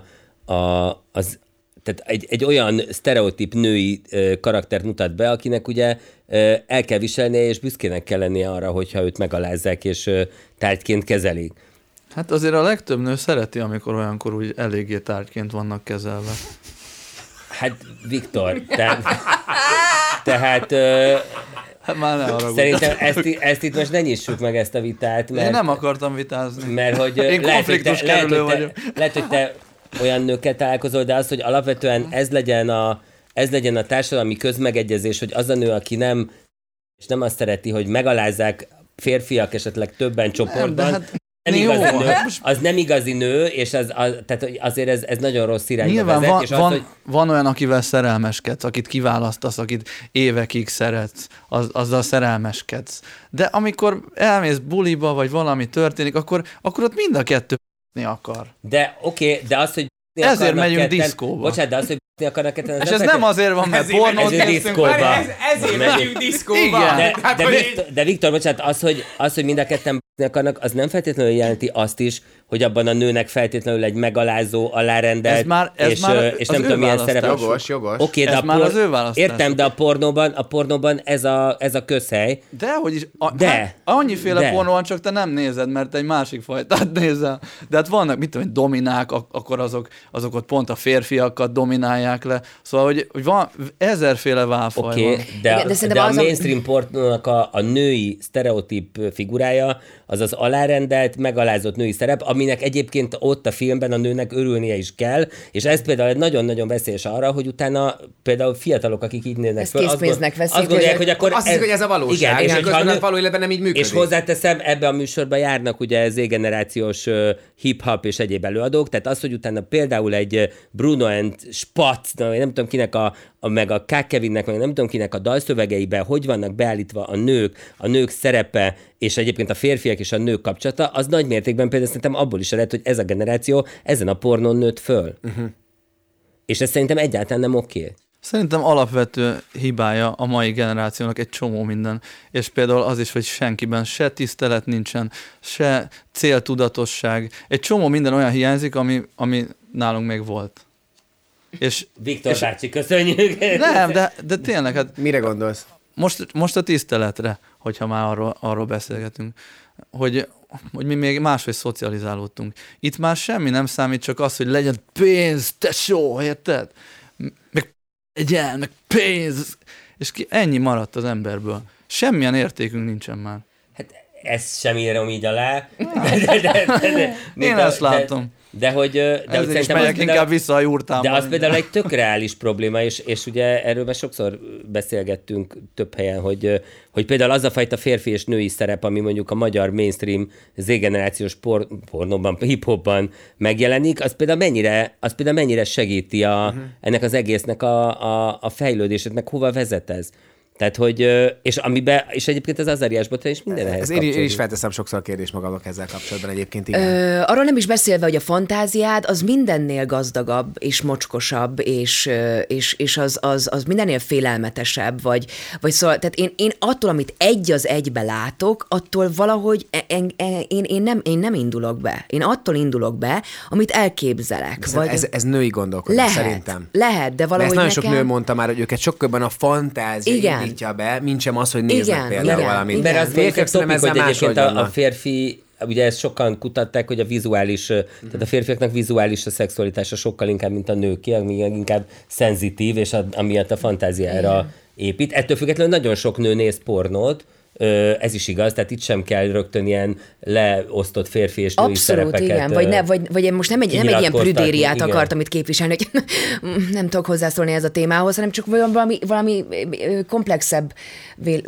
a az, tehát egy, egy olyan sztereotíp női ö, karaktert mutat be, akinek ugye ö, el kell viselnie, és büszkének kell lennie arra, hogyha őt megalázzák, és ö, tárgyként kezelik. Hát azért a legtöbb nő szereti, amikor olyankor úgy eléggé tárgyként vannak kezelve. Hát, Viktor, te, tehát ö, Hát már ne arra szerintem ezt, ezt itt most ne nyissuk meg ezt a vitát, mert... Én nem akartam vitázni. Mert hogy Én lehet, hogy te, lehet, hogy te, lehet, hogy te olyan nőkkel találkozol, de az, hogy alapvetően ez legyen a, ez legyen a társadalmi közmegegyezés, hogy az a nő, aki nem, és nem azt szereti, hogy megalázzák férfiak esetleg többen csoportban, nem, hát nem jó, igazi nő, hát az nem igazi nő, és az, az, tehát azért ez, ez nagyon rossz irányba Nyilván vezet, van, és az, van, hogy van olyan, akivel szerelmeskedsz, akit kiválasztasz, akit évekig szeretsz, az, azzal szerelmeskedsz. De amikor elmész buliba, vagy valami történik, akkor, akkor ott mind a kettő akar. de oké, okay, de az, hogy Ezért akarnak megyünk ketten, diszkóba. Bocsánat, de az, hogy akarnak az És ez nem azért van, mert pornót ezért diszkóba. Ez, ezért Megyünk. diszkóba. Igen. De, Hát, de, Viktor, de Viktor, bocsánat, az hogy, az, hogy mind a ketten akarnak, az nem feltétlenül jelenti azt is, hogy abban a nőnek feltétlenül egy megalázó, alárendelt, Ez már- ez és, már és nem tudom, milyen szerep. Jogos, jogos. Oké, de Ez a már az ő választásuk. Értem, de a pornóban, a pornóban ez a, ez a közhely. De, hogy is, a, De. Hát, annyiféle De. pornó van, csak te nem nézed, mert te egy másik fajtát nézel. De hát vannak, mit tudom, dominák, ak- akkor azok, azok ott pont a férfiakat dominálják le. Szóval, hogy, hogy van ezerféle válfaj van. okay, de, Igen, de, de a az a- mainstream pornónak a, a női sztereotíp figurája az az alárendelt, megalázott női szerep, aminek egyébként ott a filmben a nőnek örülnie is kell, és ez például egy nagyon-nagyon veszélyes arra, hogy utána például fiatalok, akik így nőnek föl, azt veszik, azt gondolják, hogy- hogy akkor... Azt hiszik, hogy ez a valóság. Igen, és, közben a nő- való életben nem így működik. és hozzáteszem, ebbe a műsorba járnak ugye z-generációs ö, hip-hop és egyéb előadók, tehát az, hogy utána például egy Bruno and Spatz, na, nem tudom kinek a, a meg a K. Kevinnek, meg nem tudom kinek a dalszövegeiben, hogy vannak beállítva a nők, a nők szerepe, és egyébként a férfiak és a nők kapcsolata, az nagy mértékben például szerintem abból is ered, hogy ez a generáció ezen a pornón nőtt föl. Uh-huh. És ez szerintem egyáltalán nem oké. Okay. Szerintem alapvető hibája a mai generációnak egy csomó minden. És például az is, hogy senkiben se tisztelet nincsen, se céltudatosság. Egy csomó minden olyan hiányzik, ami, ami nálunk még volt. És Viktor és... bácsi, köszönjük! nem, de, de tényleg, hát Mire gondolsz? most, most a tiszteletre, hogyha már arról, arról beszélgetünk, hogy, hogy mi még máshogy szocializálódtunk. Itt már semmi nem számít, csak az, hogy legyen pénz, tesó, érted? Meg legyen, meg pénz. És ki, ennyi maradt az emberből. Semmilyen értékünk nincsen már. Ezt sem írom így alá. De, de, de, de, de, Én ezt látom. De, de hogy, de, hogy Ezért is szerintem megyek inkább például, vissza a jurtámba. de az például egy tök reális probléma, és, és ugye erről már sokszor beszélgettünk több helyen, hogy, hogy például az a fajta férfi és női szerep, ami mondjuk a magyar mainstream Z-generációs por, pornóban, hiphopban megjelenik, az például mennyire, az például mennyire segíti a, uh-huh. ennek az egésznek a, a, a fejlődését, meg hova vezet ez? Tehát, hogy, és, amiben, és egyébként az azariás botrány is minden ehhez Ez én, én is kapcsolódik. felteszem sokszor a kérdést magamnak ezzel kapcsolatban egyébként. Igen. Ö, arról nem is beszélve, hogy a fantáziád az mindennél gazdagabb, és mocskosabb, és, és, és az, az, az mindennél félelmetesebb, vagy, vagy szóval, tehát én, én attól, amit egy az egybe látok, attól valahogy en, en, én, én, nem, én nem indulok be. Én attól indulok be, amit elképzelek. Vagy... Ez, ez női gondolkodás lehet, szerintem. lehet, de valahogy ezt nagyon nekem... sok nő mondta már, hogy őket sokkal a fantázia Igen. Indítja be, mint sem az, hogy néznek Igen, például igen, valamit. igen. Mert az Férfiak szerintem topik, hogy ezzel egyébként a, a férfi, ugye ezt sokan kutatták, hogy a vizuális, tehát a férfiaknak vizuális a szexualitása sokkal inkább, mint a nőké, ami inkább szenzitív, és a, amiatt a fantáziára épít. Ettől függetlenül nagyon sok nő néz pornót, ez is igaz, tehát itt sem kell rögtön ilyen leosztott férfi és női Abszolút, igen. Vagy, ne, vagy, vagy én most nem egy, nem egy ilyen prüdériát igen. akartam itt képviselni, hogy nem tudok hozzászólni ez a témához, hanem csak valami, valami komplexebb vél,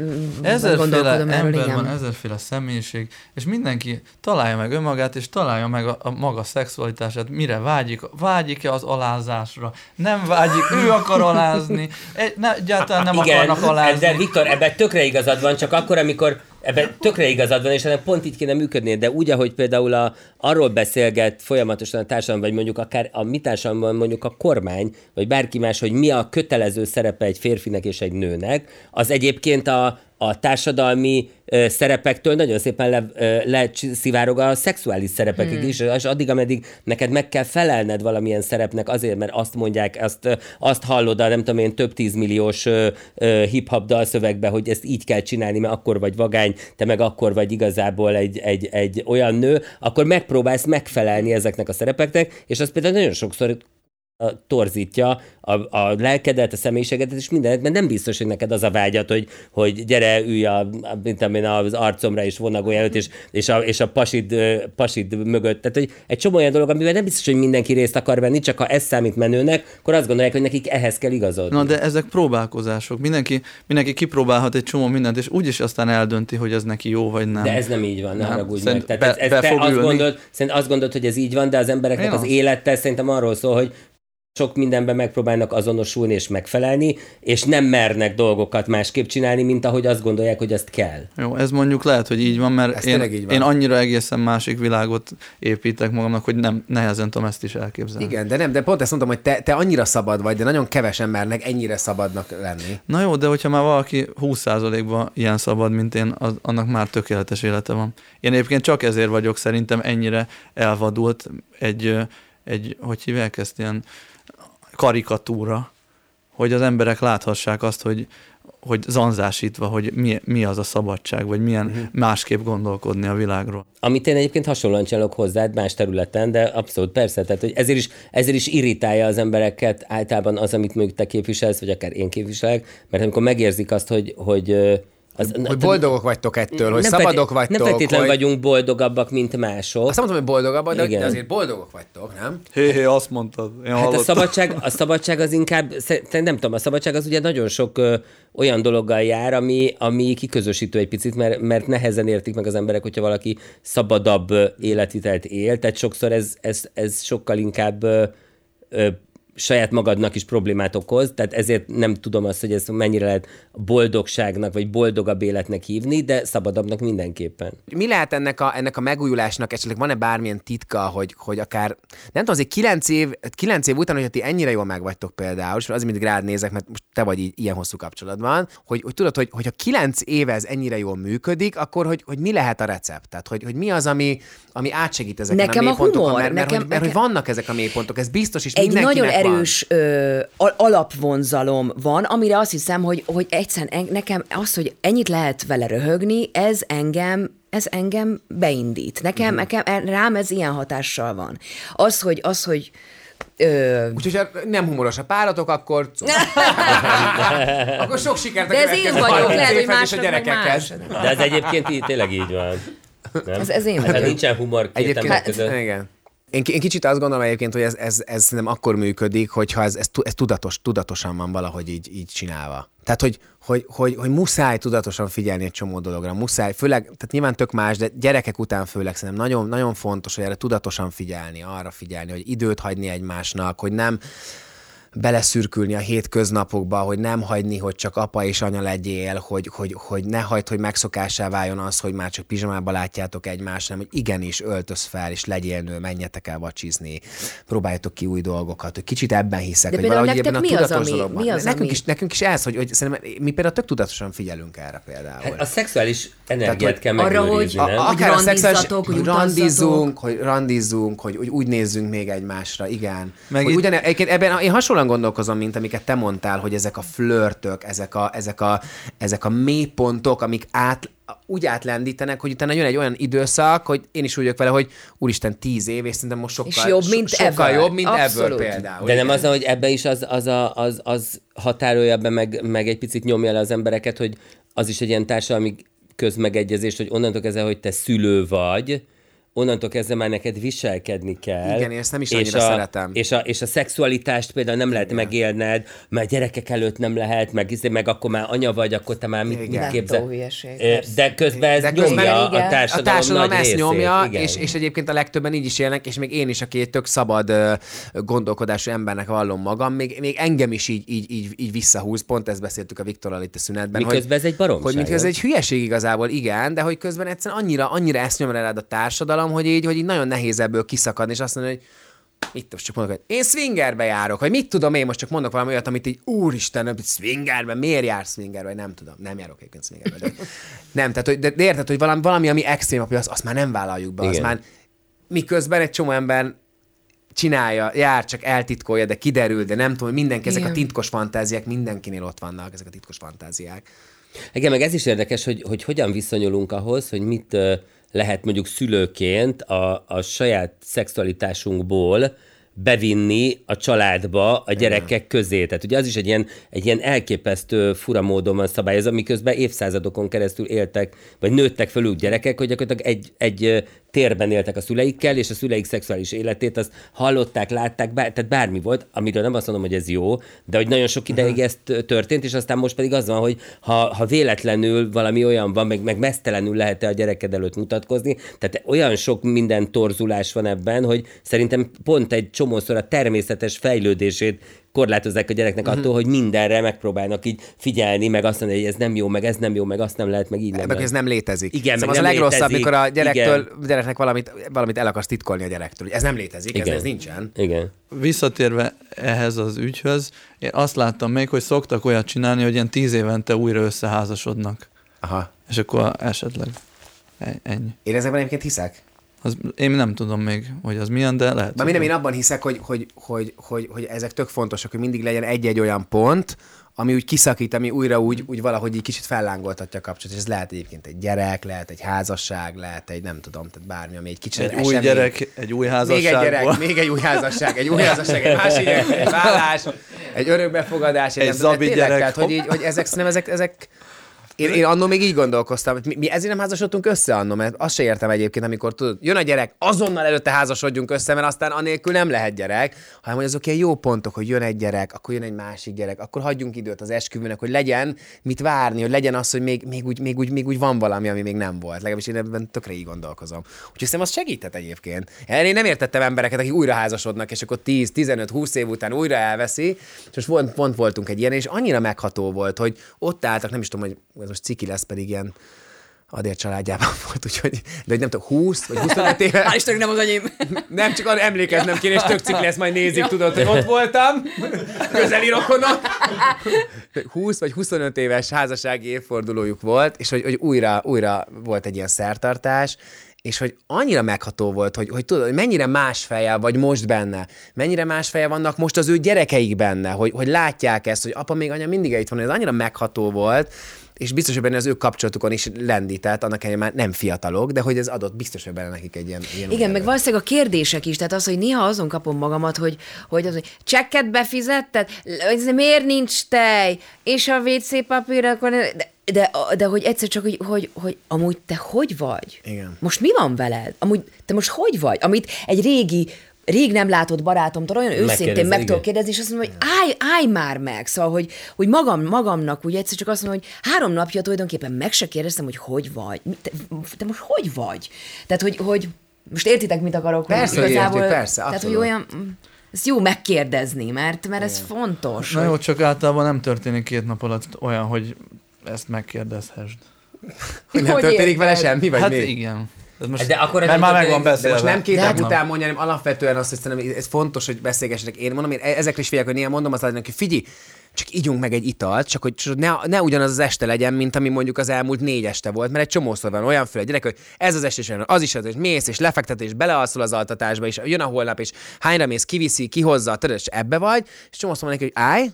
gondolkodom erről, ember igen. van, ezerféle személyiség, és mindenki találja meg önmagát, és találja meg a, a maga szexualitását, mire vágyik. Vágyik-e az alázásra? Nem vágyik, ő akar alázni, egy, ne, egyáltalán nem Igen, akarnak alázni. de Viktor, ebben tökre igazad van, csak akkor, amikor ebben tökre igazad van, és ennek pont így kéne működnie, de úgy, ahogy például a, arról beszélget folyamatosan a társadalom, vagy mondjuk akár a mi társadalomban mondjuk a kormány, vagy bárki más, hogy mi a kötelező szerepe egy férfinek és egy nőnek, az egyébként a, a társadalmi ö, szerepektől nagyon szépen le, ö, leszivárog a szexuális szerepekig hmm. is, és addig, ameddig neked meg kell felelned valamilyen szerepnek azért, mert azt mondják, azt, ö, azt hallod a nem tudom én több tízmilliós hip-hop dalszövegbe, hogy ezt így kell csinálni, mert akkor vagy vagány, te meg akkor vagy igazából egy, egy, egy olyan nő, akkor megpróbálsz megfelelni ezeknek a szerepeknek, és az például nagyon sokszor a, torzítja a, a lelkedet, a személyiségedet, és mindenet, mert nem biztos, hogy neked az a vágyat, hogy, hogy gyere, ülj a, mint én, az arcomra és vonagolj előtt, és, és, a, és a pasid, pasid mögött. Tehát, hogy egy csomó olyan dolog, amivel nem biztos, hogy mindenki részt akar venni, csak ha ez számít menőnek, akkor azt gondolják, hogy nekik ehhez kell igazodni. Na de ezek próbálkozások. Mindenki, mindenki kipróbálhat egy csomó mindent, és úgyis aztán eldönti, hogy ez neki jó vagy nem. De ez nem így van, ne Nem. haragudj Szerint meg. Tehát be- ez, be ez te fog azt gondolod, azt gondolod, hogy ez így van, de az embereknek Én az azt. élete szerintem arról szól, hogy sok mindenben megpróbálnak azonosulni és megfelelni, és nem mernek dolgokat másképp csinálni, mint ahogy azt gondolják, hogy azt kell. Jó, ez mondjuk lehet, hogy így van, mert Ez én, így van. én annyira egészen másik világot építek magamnak, hogy nem nehezen tudom ezt is elképzelni. Igen, de nem, de pont ezt mondtam, hogy te, te annyira szabad vagy, de nagyon kevesen mernek ennyire szabadnak lenni. Na jó, de hogyha már valaki 20%-ban ilyen szabad, mint én, az, annak már tökéletes élete van. Én egyébként csak ezért vagyok szerintem ennyire elvadult egy, egy hogy hívják ezt, ilyen karikatúra, hogy az emberek láthassák azt, hogy, hogy zanzásítva, hogy mi, mi az a szabadság, vagy milyen uh-huh. másképp gondolkodni a világról. Amit én egyébként hasonlóan csinálok hozzád más területen, de abszolút persze, tehát hogy ezért is, ezért is irritálja az embereket általában az, amit mondjuk te képviselsz, vagy akár én képviselek, mert amikor megérzik azt, hogy, hogy az, Hogy boldogok vagytok ettől, hogy szabadok vagytok. Nem feltétlenül hogy... vagyunk boldogabbak, mint mások. Azt mondtam, hogy boldogabbak, de, Igen. azért boldogok vagytok, nem? Hé, hé, azt mondtad. Én Hát a szabadság, a szabadság az inkább, nem tudom, a szabadság az ugye nagyon sok ö, olyan dologgal jár, ami, ami kiközösítő egy picit, mert, mert nehezen értik meg az emberek, hogyha valaki szabadabb életvitelt él, tehát sokszor ez, ez, ez sokkal inkább ö, ö, saját magadnak is problémát okoz, tehát ezért nem tudom azt, hogy ezt mennyire lehet boldogságnak, vagy boldogabb életnek hívni, de szabadabbnak mindenképpen. Mi lehet ennek a, ennek a megújulásnak, esetleg van-e bármilyen titka, hogy, hogy akár, nem tudom, azért kilenc év, kilenc év után, hogyha ti ennyire jól megvagytok például, és azért mindig rád nézek, mert most te vagy így, ilyen hosszú kapcsolatban, hogy, hogy tudod, hogy, hogyha kilenc éve ez ennyire jól működik, akkor hogy, hogy mi lehet a recept? Tehát, hogy, hogy mi az, ami, ami átsegít ezeken Nekem a a mélypontokon, humor, mert, mert, nekem- hogy, mert, hogy vannak ezek a mélypontok, ez biztos, és egy mindenkinek nagyon van. erős ö, al- alapvonzalom van, amire azt hiszem, hogy, hogy egyszerűen en- nekem az, hogy ennyit lehet vele röhögni, ez engem ez engem beindít. Nekem, Mhm. nekem rám ez ilyen hatással van. Az, hogy, az, hogy ö, Úgyhogy ha nem humoros a páratok, akkor akkor sok sikert a De ez én vagyok, 30 lehet, hogy és a más. De ez egyébként így, tényleg így van. Nem? Ez- ez én Hát vagyok. nincsen humor két Egyébként, ember között. igen. Én, én kicsit azt gondolom egyébként, hogy ez, ez, ez nem akkor működik, hogyha ez, ez, ez tudatos, tudatosan van valahogy így, így csinálva. Tehát, hogy, hogy, hogy, hogy muszáj tudatosan figyelni egy csomó dologra, muszáj, főleg, tehát nyilván tök más, de gyerekek után főleg szerintem nagyon, nagyon fontos, hogy erre tudatosan figyelni, arra figyelni, hogy időt hagyni egymásnak, hogy nem beleszürkülni a hétköznapokba, hogy nem hagyni, hogy csak apa és anya legyél, hogy, hogy, hogy ne hagyd, hogy megszokássá váljon az, hogy már csak pizsamába látjátok egymást, hanem hogy igenis öltöz fel, és legyél nő, menjetek el vacsizni, próbáljatok ki új dolgokat, hogy kicsit ebben hiszek, De hogy valahogy ebben a mi az, tudatos ami- dologban. mi az, nekünk, ami- is, nekünk is ez, hogy, hogy szerintem mi például tök tudatosan figyelünk erre például. Hát a szexuális energiát hogy kell arra, hogy- nem? a- a- akár a szexuális, hogy hogy randizunk, hogy randizzunk, hogy, hogy úgy nézzünk még egymásra, igen. Meg hogy itt- ugyan, ebben én hasonlóan gondolkozom, mint amiket te mondtál, hogy ezek a flörtök, ezek a, ezek a, ezek a mélypontok, amik át, úgy átlendítenek, hogy utána jön egy olyan időszak, hogy én is úgy vagyok vele, hogy úristen, tíz év, és szerintem most sokkal, És jobb, mint so, sokkal ever. jobb, mint Abszolút. ever például. De nem az, hogy ebbe is az, az, a, az, az határolja be, meg, meg egy picit nyomja le az embereket, hogy az is egy ilyen társadalmi közmegegyezést, hogy onnantól kezdve, hogy te szülő vagy, onnantól kezdve már neked viselkedni kell. Igen, én ezt nem is és annyira a, szeretem. És a, és a szexualitást például nem lehet megélned, mert gyerekek előtt nem lehet, meg, izé, meg akkor már anya vagy, akkor te már mit, mit Nem képzel? De közben ez De közben nyomja igen. a társadalom, a társadalom nagy ezt részét. nyomja, igen. és, és egyébként a legtöbben így is élnek, és még én is, aki egy tök szabad gondolkodású embernek vallom magam, még, még engem is így, így, így, így visszahúz, pont ezt beszéltük a Viktorral itt a szünetben. Miközben hogy, ez egy baromság, Hogy miközben ez egy hülyeség igazából, igen, de hogy közben egyszerűen annyira, annyira ezt nyomja rád a társadalom, hogy így, hogy így nagyon nehéz ebből kiszakadni, és azt mondani, hogy mit most csak mondok, hogy én swingerbe járok, vagy mit tudom én, most csak mondok valami olyat, amit így, úristen, hogy swingerbe, miért jársz swingerbe, vagy nem tudom, nem járok egyébként swingerbe. De, nem, tehát, hogy, de, de érted, hogy valami, valami ami extrém, azt, azt már nem vállaljuk be, Igen. már, miközben egy csomó ember csinálja, jár, csak eltitkolja, de kiderül, de nem tudom, hogy mindenki, ezek a Igen. titkos fantáziák, mindenkinél ott vannak, ezek a titkos fantáziák. Igen, meg ez is érdekes, hogy, hogy hogyan viszonyulunk ahhoz, hogy mit lehet mondjuk szülőként a, a saját szexualitásunkból bevinni a családba a gyerekek közé. Tehát ugye az is egy ilyen, egy ilyen elképesztő fura módon van szabályozva, miközben évszázadokon keresztül éltek, vagy nőttek fel úgy gyerekek, hogy gyakorlatilag egy, egy térben éltek a szüleikkel, és a szüleik szexuális életét azt hallották, látták, bár, tehát bármi volt, amiről nem azt mondom, hogy ez jó, de hogy nagyon sok ideig ez történt, és aztán most pedig az van, hogy ha, ha véletlenül valami olyan van, meg, meg mesztelenül lehet a gyereked előtt mutatkozni, tehát olyan sok minden torzulás van ebben, hogy szerintem pont egy csomószor a természetes fejlődését korlátozzák a gyereknek attól, hogy mindenre megpróbálnak így figyelni, meg azt mondani, hogy ez nem jó, meg ez nem jó, meg azt nem lehet, meg így nem Meg lehet. ez nem létezik. Igen, szóval meg az nem a legrosszabb, létezik. mikor a gyerektől, Igen. gyereknek valamit, valamit el akarsz titkolni a gyerektől. Ez nem létezik, ez, Igen. ez nincsen. Igen. Visszatérve ehhez az ügyhöz, én azt láttam még, hogy szoktak olyat csinálni, hogy ilyen tíz évente újra összeházasodnak. Aha. És akkor esetleg e- ennyi. Én ezekben egyébként hiszek. Az, én nem tudom még, hogy az milyen, de lehet. Már minden, én abban hiszek, hogy, hogy, hogy, hogy, hogy ezek tök fontosak, hogy mindig legyen egy-egy olyan pont, ami úgy kiszakít, ami újra úgy, úgy valahogy így kicsit fellángoltatja a kapcsolatot. És ez lehet egyébként egy gyerek, lehet egy házasság, lehet egy nem tudom, tehát bármi, ami egy kicsit egy esemény. új gyerek, egy új Még házasságból. egy gyerek, még egy új házasság, egy új házasság, egy másik gyerek, egy vállás, egy örökbefogadás, Egy tudom, zabi gyerek. Tehát, hogy, így, hogy ezek, nem ezek, ezek én, én annól még így gondolkoztam, hogy mi, mi ezért nem házasodtunk össze annól, mert azt se értem egyébként, amikor tudod, jön a gyerek, azonnal előtte házasodjunk össze, mert aztán anélkül nem lehet gyerek, hanem hogy azok ilyen jó pontok, hogy jön egy gyerek, akkor jön egy másik gyerek, akkor hagyjunk időt az esküvőnek, hogy legyen mit várni, hogy legyen az, hogy még, még, úgy, még, úgy, még úgy van valami, ami még nem volt. Legalábbis én ebben tökre így gondolkozom. Úgyhogy szerintem az segített egyébként. Én nem értettem embereket, akik újra házasodnak, és akkor 10, 15, 20 év után újra elveszi. És most pont, pont voltunk egy ilyen, és annyira megható volt, hogy ott álltak, nem is tudom, hogy ez most ciki lesz, pedig ilyen Adél családjában volt, úgyhogy, de hogy nem tudom, 20 vagy 25 éve. Hál' Istennek nem az enyém. Nem, csak arra emlékeznem kéne, és tök cik lesz, majd nézik, tudod, hogy ott voltam, közeli rokonok. 20 vagy 25 éves házassági évfordulójuk volt, és hogy, hogy újra, újra volt egy ilyen szertartás, és hogy annyira megható volt, hogy, hogy tudod, hogy mennyire más feje vagy most benne, mennyire más feje vannak most az ő gyerekeik benne, hogy, hogy látják ezt, hogy apa még anya mindig itt van, ez annyira megható volt, és biztos, hogy benne az ő kapcsolatukon is lendített, annak ellenére már nem fiatalok, de hogy ez adott biztos, hogy benne nekik egy ilyen, ilyen Igen, meg valószínűleg a kérdések is, tehát az, hogy néha azon kapom magamat, hogy, hogy az, hogy csekket befizetted, ez miért nincs tej, és a WC papír, akkor de, de, de hogy egyszer csak, hogy, hogy, hogy amúgy te hogy vagy? Igen. Most mi van veled? Amúgy te most hogy vagy? Amit egy régi rég nem látott barátomtól olyan őszintén meg tudok kérdezni, és azt mondom, hogy állj, állj már meg. Szóval, hogy, hogy magam, magamnak úgy egyszer csak azt mondom, hogy három napja tulajdonképpen meg se kérdeztem, hogy hogy vagy. Te, te most hogy vagy? Tehát, hogy, hogy most értitek, mit akarok? Persze, hogy értjük, persze, Tehát, hogy olyan, mm, ez jó megkérdezni, mert, mert ez fontos. Na hogy- jó, csak általában nem történik két nap alatt olyan, hogy ezt megkérdezhessd. Hogy nem Hogy történik vele érted? semmi, vagy hát mi? igen. Ez most, De akkor ez mert már meg van beszélve. De most nem két nap hát- után mondja, hanem alapvetően azt, hogy szerintem ez fontos, hogy beszélgessenek. Én mondom, én ezekre is figyelek, hogy néha mondom azt, hogy figyelj, csak ígyunk meg egy italt, csak hogy csak ne, ne ugyanaz az este legyen, mint ami mondjuk az elmúlt négy este volt, mert egy csomószor van olyan föl egy gyerek, hogy ez az este is olyan, az is az, és mész, és lefektet, és belealszol az altatásba, és jön a holnap, és hányra mész, kiviszi, kihozza, tudod, és ebbe vagy, és csomószor van neki, hogy állj,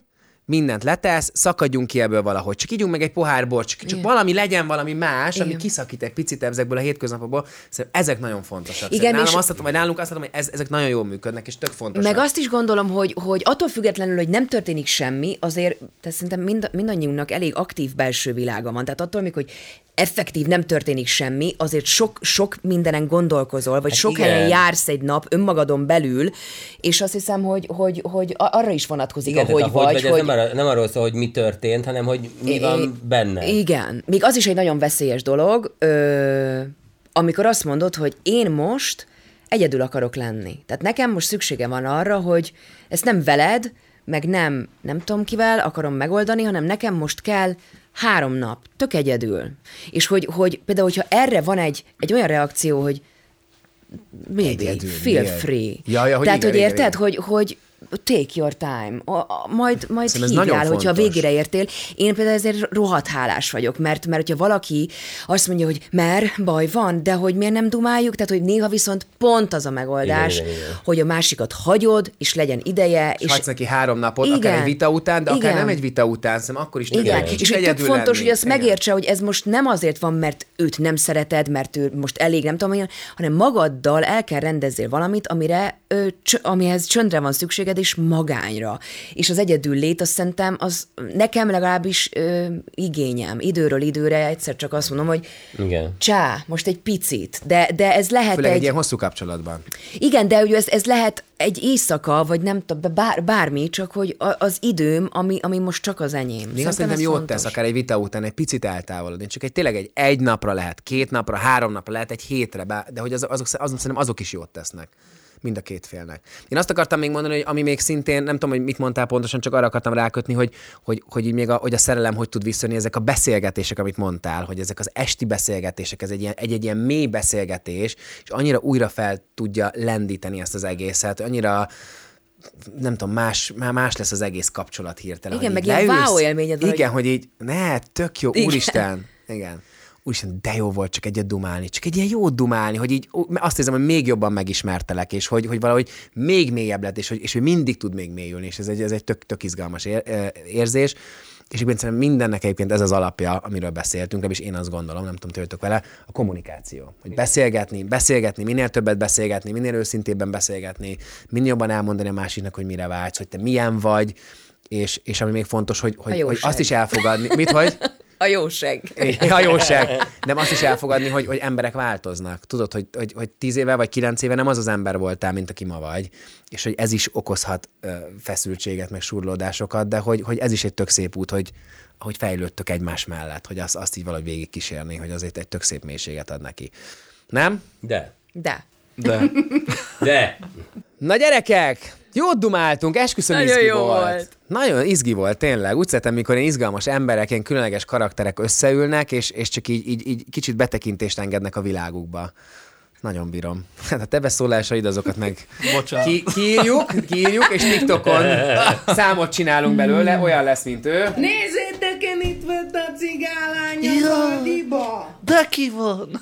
mindent letesz, szakadjunk ki ebből valahogy. Csak ígyunk meg egy pohár bort, csak, csak valami legyen valami más, ami Igen. kiszakít egy picit ezekből a hétköznapokból. Szerintem ezek nagyon fontosak. Igen, nálam és- azt látom, vagy nálunk azt látom, hogy ez, ezek nagyon jól működnek, és tök fontosak. Meg azt is gondolom, hogy, hogy attól függetlenül, hogy nem történik semmi, azért tehát szerintem mind, mindannyiunknak elég aktív belső világa van. Tehát attól, amikor hogy effektív nem történik semmi, azért sok, sok mindenen gondolkozol, vagy Hát sok igen. helyen jársz egy nap önmagadon belül, és azt hiszem, hogy, hogy, hogy arra is vonatkozik, Igen, ahogy vagy. vagy, hogy arra, nem arról szól, hogy mi történt, hanem hogy mi van benne. Igen. Még az is egy nagyon veszélyes dolog, ö, amikor azt mondod, hogy én most egyedül akarok lenni. Tehát nekem most szüksége van arra, hogy ezt nem veled, meg nem, nem tudom kivel akarom megoldani, hanem nekem most kell három nap, tök egyedül. És hogy, hogy például, hogyha erre van egy, egy olyan reakció, hogy baby, Egyedül, feel miért? free. Ja, ja, hogy Tehát, igen, hogy igen, érted, igen. hogy, hogy take your time, a, a, majd, majd Szerintem hívjál, hogyha fontos. végére értél. Én például ezért rohadt hálás vagyok, mert, mert hogyha valaki azt mondja, hogy mer, baj van, de hogy miért nem dumáljuk, tehát hogy néha viszont pont az a megoldás, Igen, igen, igen. hogy a másikat hagyod, és legyen ideje, És hagysz neki három napot, Igen. akár egy vita után, de akár Igen. nem egy vita után, szerintem akkor is igen, jó kicsit és hogy tök fontos, lenni. hogy azt Igen. megértse, hogy ez most nem azért van, mert őt nem szereted, mert ő most elég, nem tudom, hanem magaddal el kell rendezzél valamit, amire, ö, cs- amihez csöndre van szükséged, és magányra. És az egyedül lét, azt szerintem, az nekem legalábbis ö, igényem. Időről időre egyszer csak azt mondom, hogy Igen. csá, most egy picit, de, de ez lehet Főleg egy egy... ilyen hosszú kapcsolatban. Igen, de ugye ez, ez lehet egy éjszaka, vagy nem tudom, bár, bármi, csak hogy az időm, ami, ami most csak az enyém. Még azt szerintem jót fontos. tesz, akár egy vita után egy picit eltávolodni. Csak egy tényleg egy egy napra lehet, két napra, három napra lehet, egy hétre, de hogy az, azok, azok, szerintem azok is jót tesznek. Mind a két félnek. Én azt akartam még mondani, hogy ami még szintén, nem tudom, hogy mit mondtál pontosan, csak arra akartam rákötni, hogy, hogy, hogy, így még a, hogy a szerelem hogy tud visszajönni, ezek a beszélgetések, amit mondtál, hogy ezek az esti beszélgetések, ez egy ilyen, egy, egy ilyen mély beszélgetés, és annyira újra fel tudja lendíteni ezt az egészet, annyira nem tudom, más, már más lesz az egész kapcsolat hirtelen. Igen, meg ilyen leülsz- wow élményed Igen, hogy- hogy így, ne, tök jó, Igen. úristen. Igen. Úristen, de jó volt csak egyet dumálni. Csak egy ilyen jó dumálni, hogy így azt érzem, hogy még jobban megismertelek, és hogy, hogy valahogy még mélyebb lett, és hogy, és hogy mindig tud még mélyülni, és ez egy, ez egy tök, tök izgalmas ér, érzés. És egyébként szerintem mindennek egyébként ez az alapja, amiről beszéltünk, és én azt gondolom, nem tudom, töltök vele, a kommunikáció. Hogy beszélgetni, beszélgetni, minél többet beszélgetni, minél őszintébben beszélgetni, minél jobban elmondani a másiknak, hogy mire vágysz, hogy te milyen vagy, és, és ami még fontos, hogy, hogy, hogy azt is elfogadni. Mit, hogy? A jóság. A jóság. De azt is elfogadni, hogy, hogy emberek változnak. Tudod, hogy, hogy, hogy tíz éve vagy kilenc éve nem az az ember voltál, mint aki ma vagy. És hogy ez is okozhat ö, feszültséget, meg surlódásokat, de hogy, hogy ez is egy tök szép út, hogy hogy fejlődtök egymás mellett, hogy azt, azt így valahogy végig kísérni, hogy azért egy tök szép mélységet ad neki. Nem? De. De. De De. Na gyerekek, jót dumáltunk, esküszöm Nagyon izgi jó volt. volt. Nagyon izgi volt, tényleg. Úgy szeretem, mikor ilyen izgalmas emberek, ilyen különleges karakterek összeülnek, és, és csak így, így, így kicsit betekintést engednek a világukba. Nagyon bírom. Hát a te beszólásaid azokat meg Bocsánat. ki, kiírjuk, kiírjuk, és TikTokon számot csinálunk belőle, olyan lesz, mint ő. Nézzétek, én itt vett a cigálány a Baldiba! De ki van?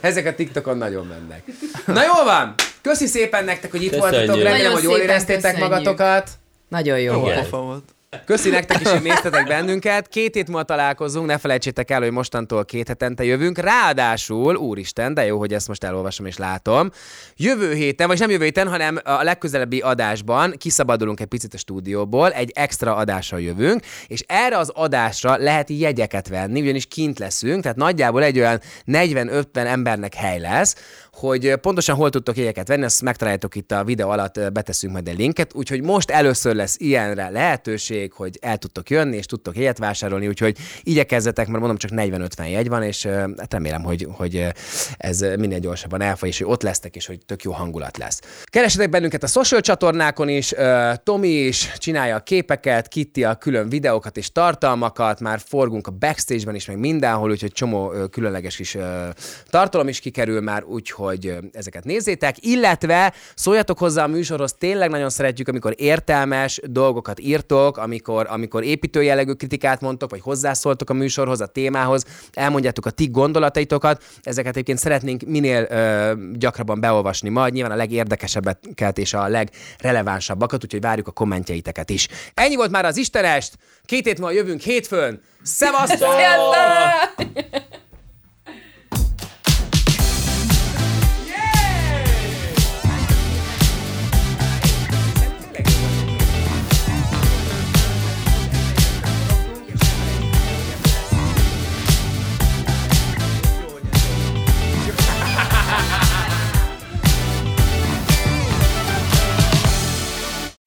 Ezek a TikTokon nagyon mennek. Na jól van! Köszi szépen nektek, hogy itt Köszönjük. voltatok, remélem, hogy jól éreztétek köszönjük. magatokat. Nagyon jó Jó volt. pofa volt. Köszi nektek is, hogy néztetek bennünket. Két hét múlva találkozunk, ne felejtsétek el, hogy mostantól két hetente jövünk. Ráadásul, úristen, de jó, hogy ezt most elolvasom és látom. Jövő héten, vagy nem jövő héten, hanem a legközelebbi adásban kiszabadulunk egy picit a stúdióból, egy extra adással jövünk, és erre az adásra lehet jegyeket venni, ugyanis kint leszünk, tehát nagyjából egy olyan 40-50 embernek hely lesz, hogy pontosan hol tudtok jegyeket venni, azt megtaláljátok itt a videó alatt, beteszünk majd egy linket, úgyhogy most először lesz ilyenre lehetőség, hogy el tudtok jönni, és tudtok jegyet vásárolni, úgyhogy igyekezzetek, mert mondom, csak 40-50 jegy van, és hát remélem, hogy, hogy ez minél gyorsabban elfogy, és hogy ott lesztek, és hogy tök jó hangulat lesz. Keresetek bennünket a social csatornákon is, Tomi is csinálja a képeket, Kitty a külön videókat és tartalmakat, már forgunk a backstage-ben is, meg mindenhol, úgyhogy csomó különleges kis tartalom is kikerül már, úgyhogy ezeket nézzétek, illetve szóljatok hozzá a műsorhoz, tényleg nagyon szeretjük, amikor értelmes dolgokat írtok, amikor, amikor építő jellegű kritikát mondtok, vagy hozzászóltok a műsorhoz, a témához, elmondjátok a ti gondolataitokat, ezeket egyébként szeretnénk minél ö, gyakrabban beolvasni majd, nyilván a legérdekesebbeket és a legrelevánsabbakat, úgyhogy várjuk a kommentjeiteket is. Ennyi volt már az Istenest, két hét múlva jövünk hétfőn, szevasztok!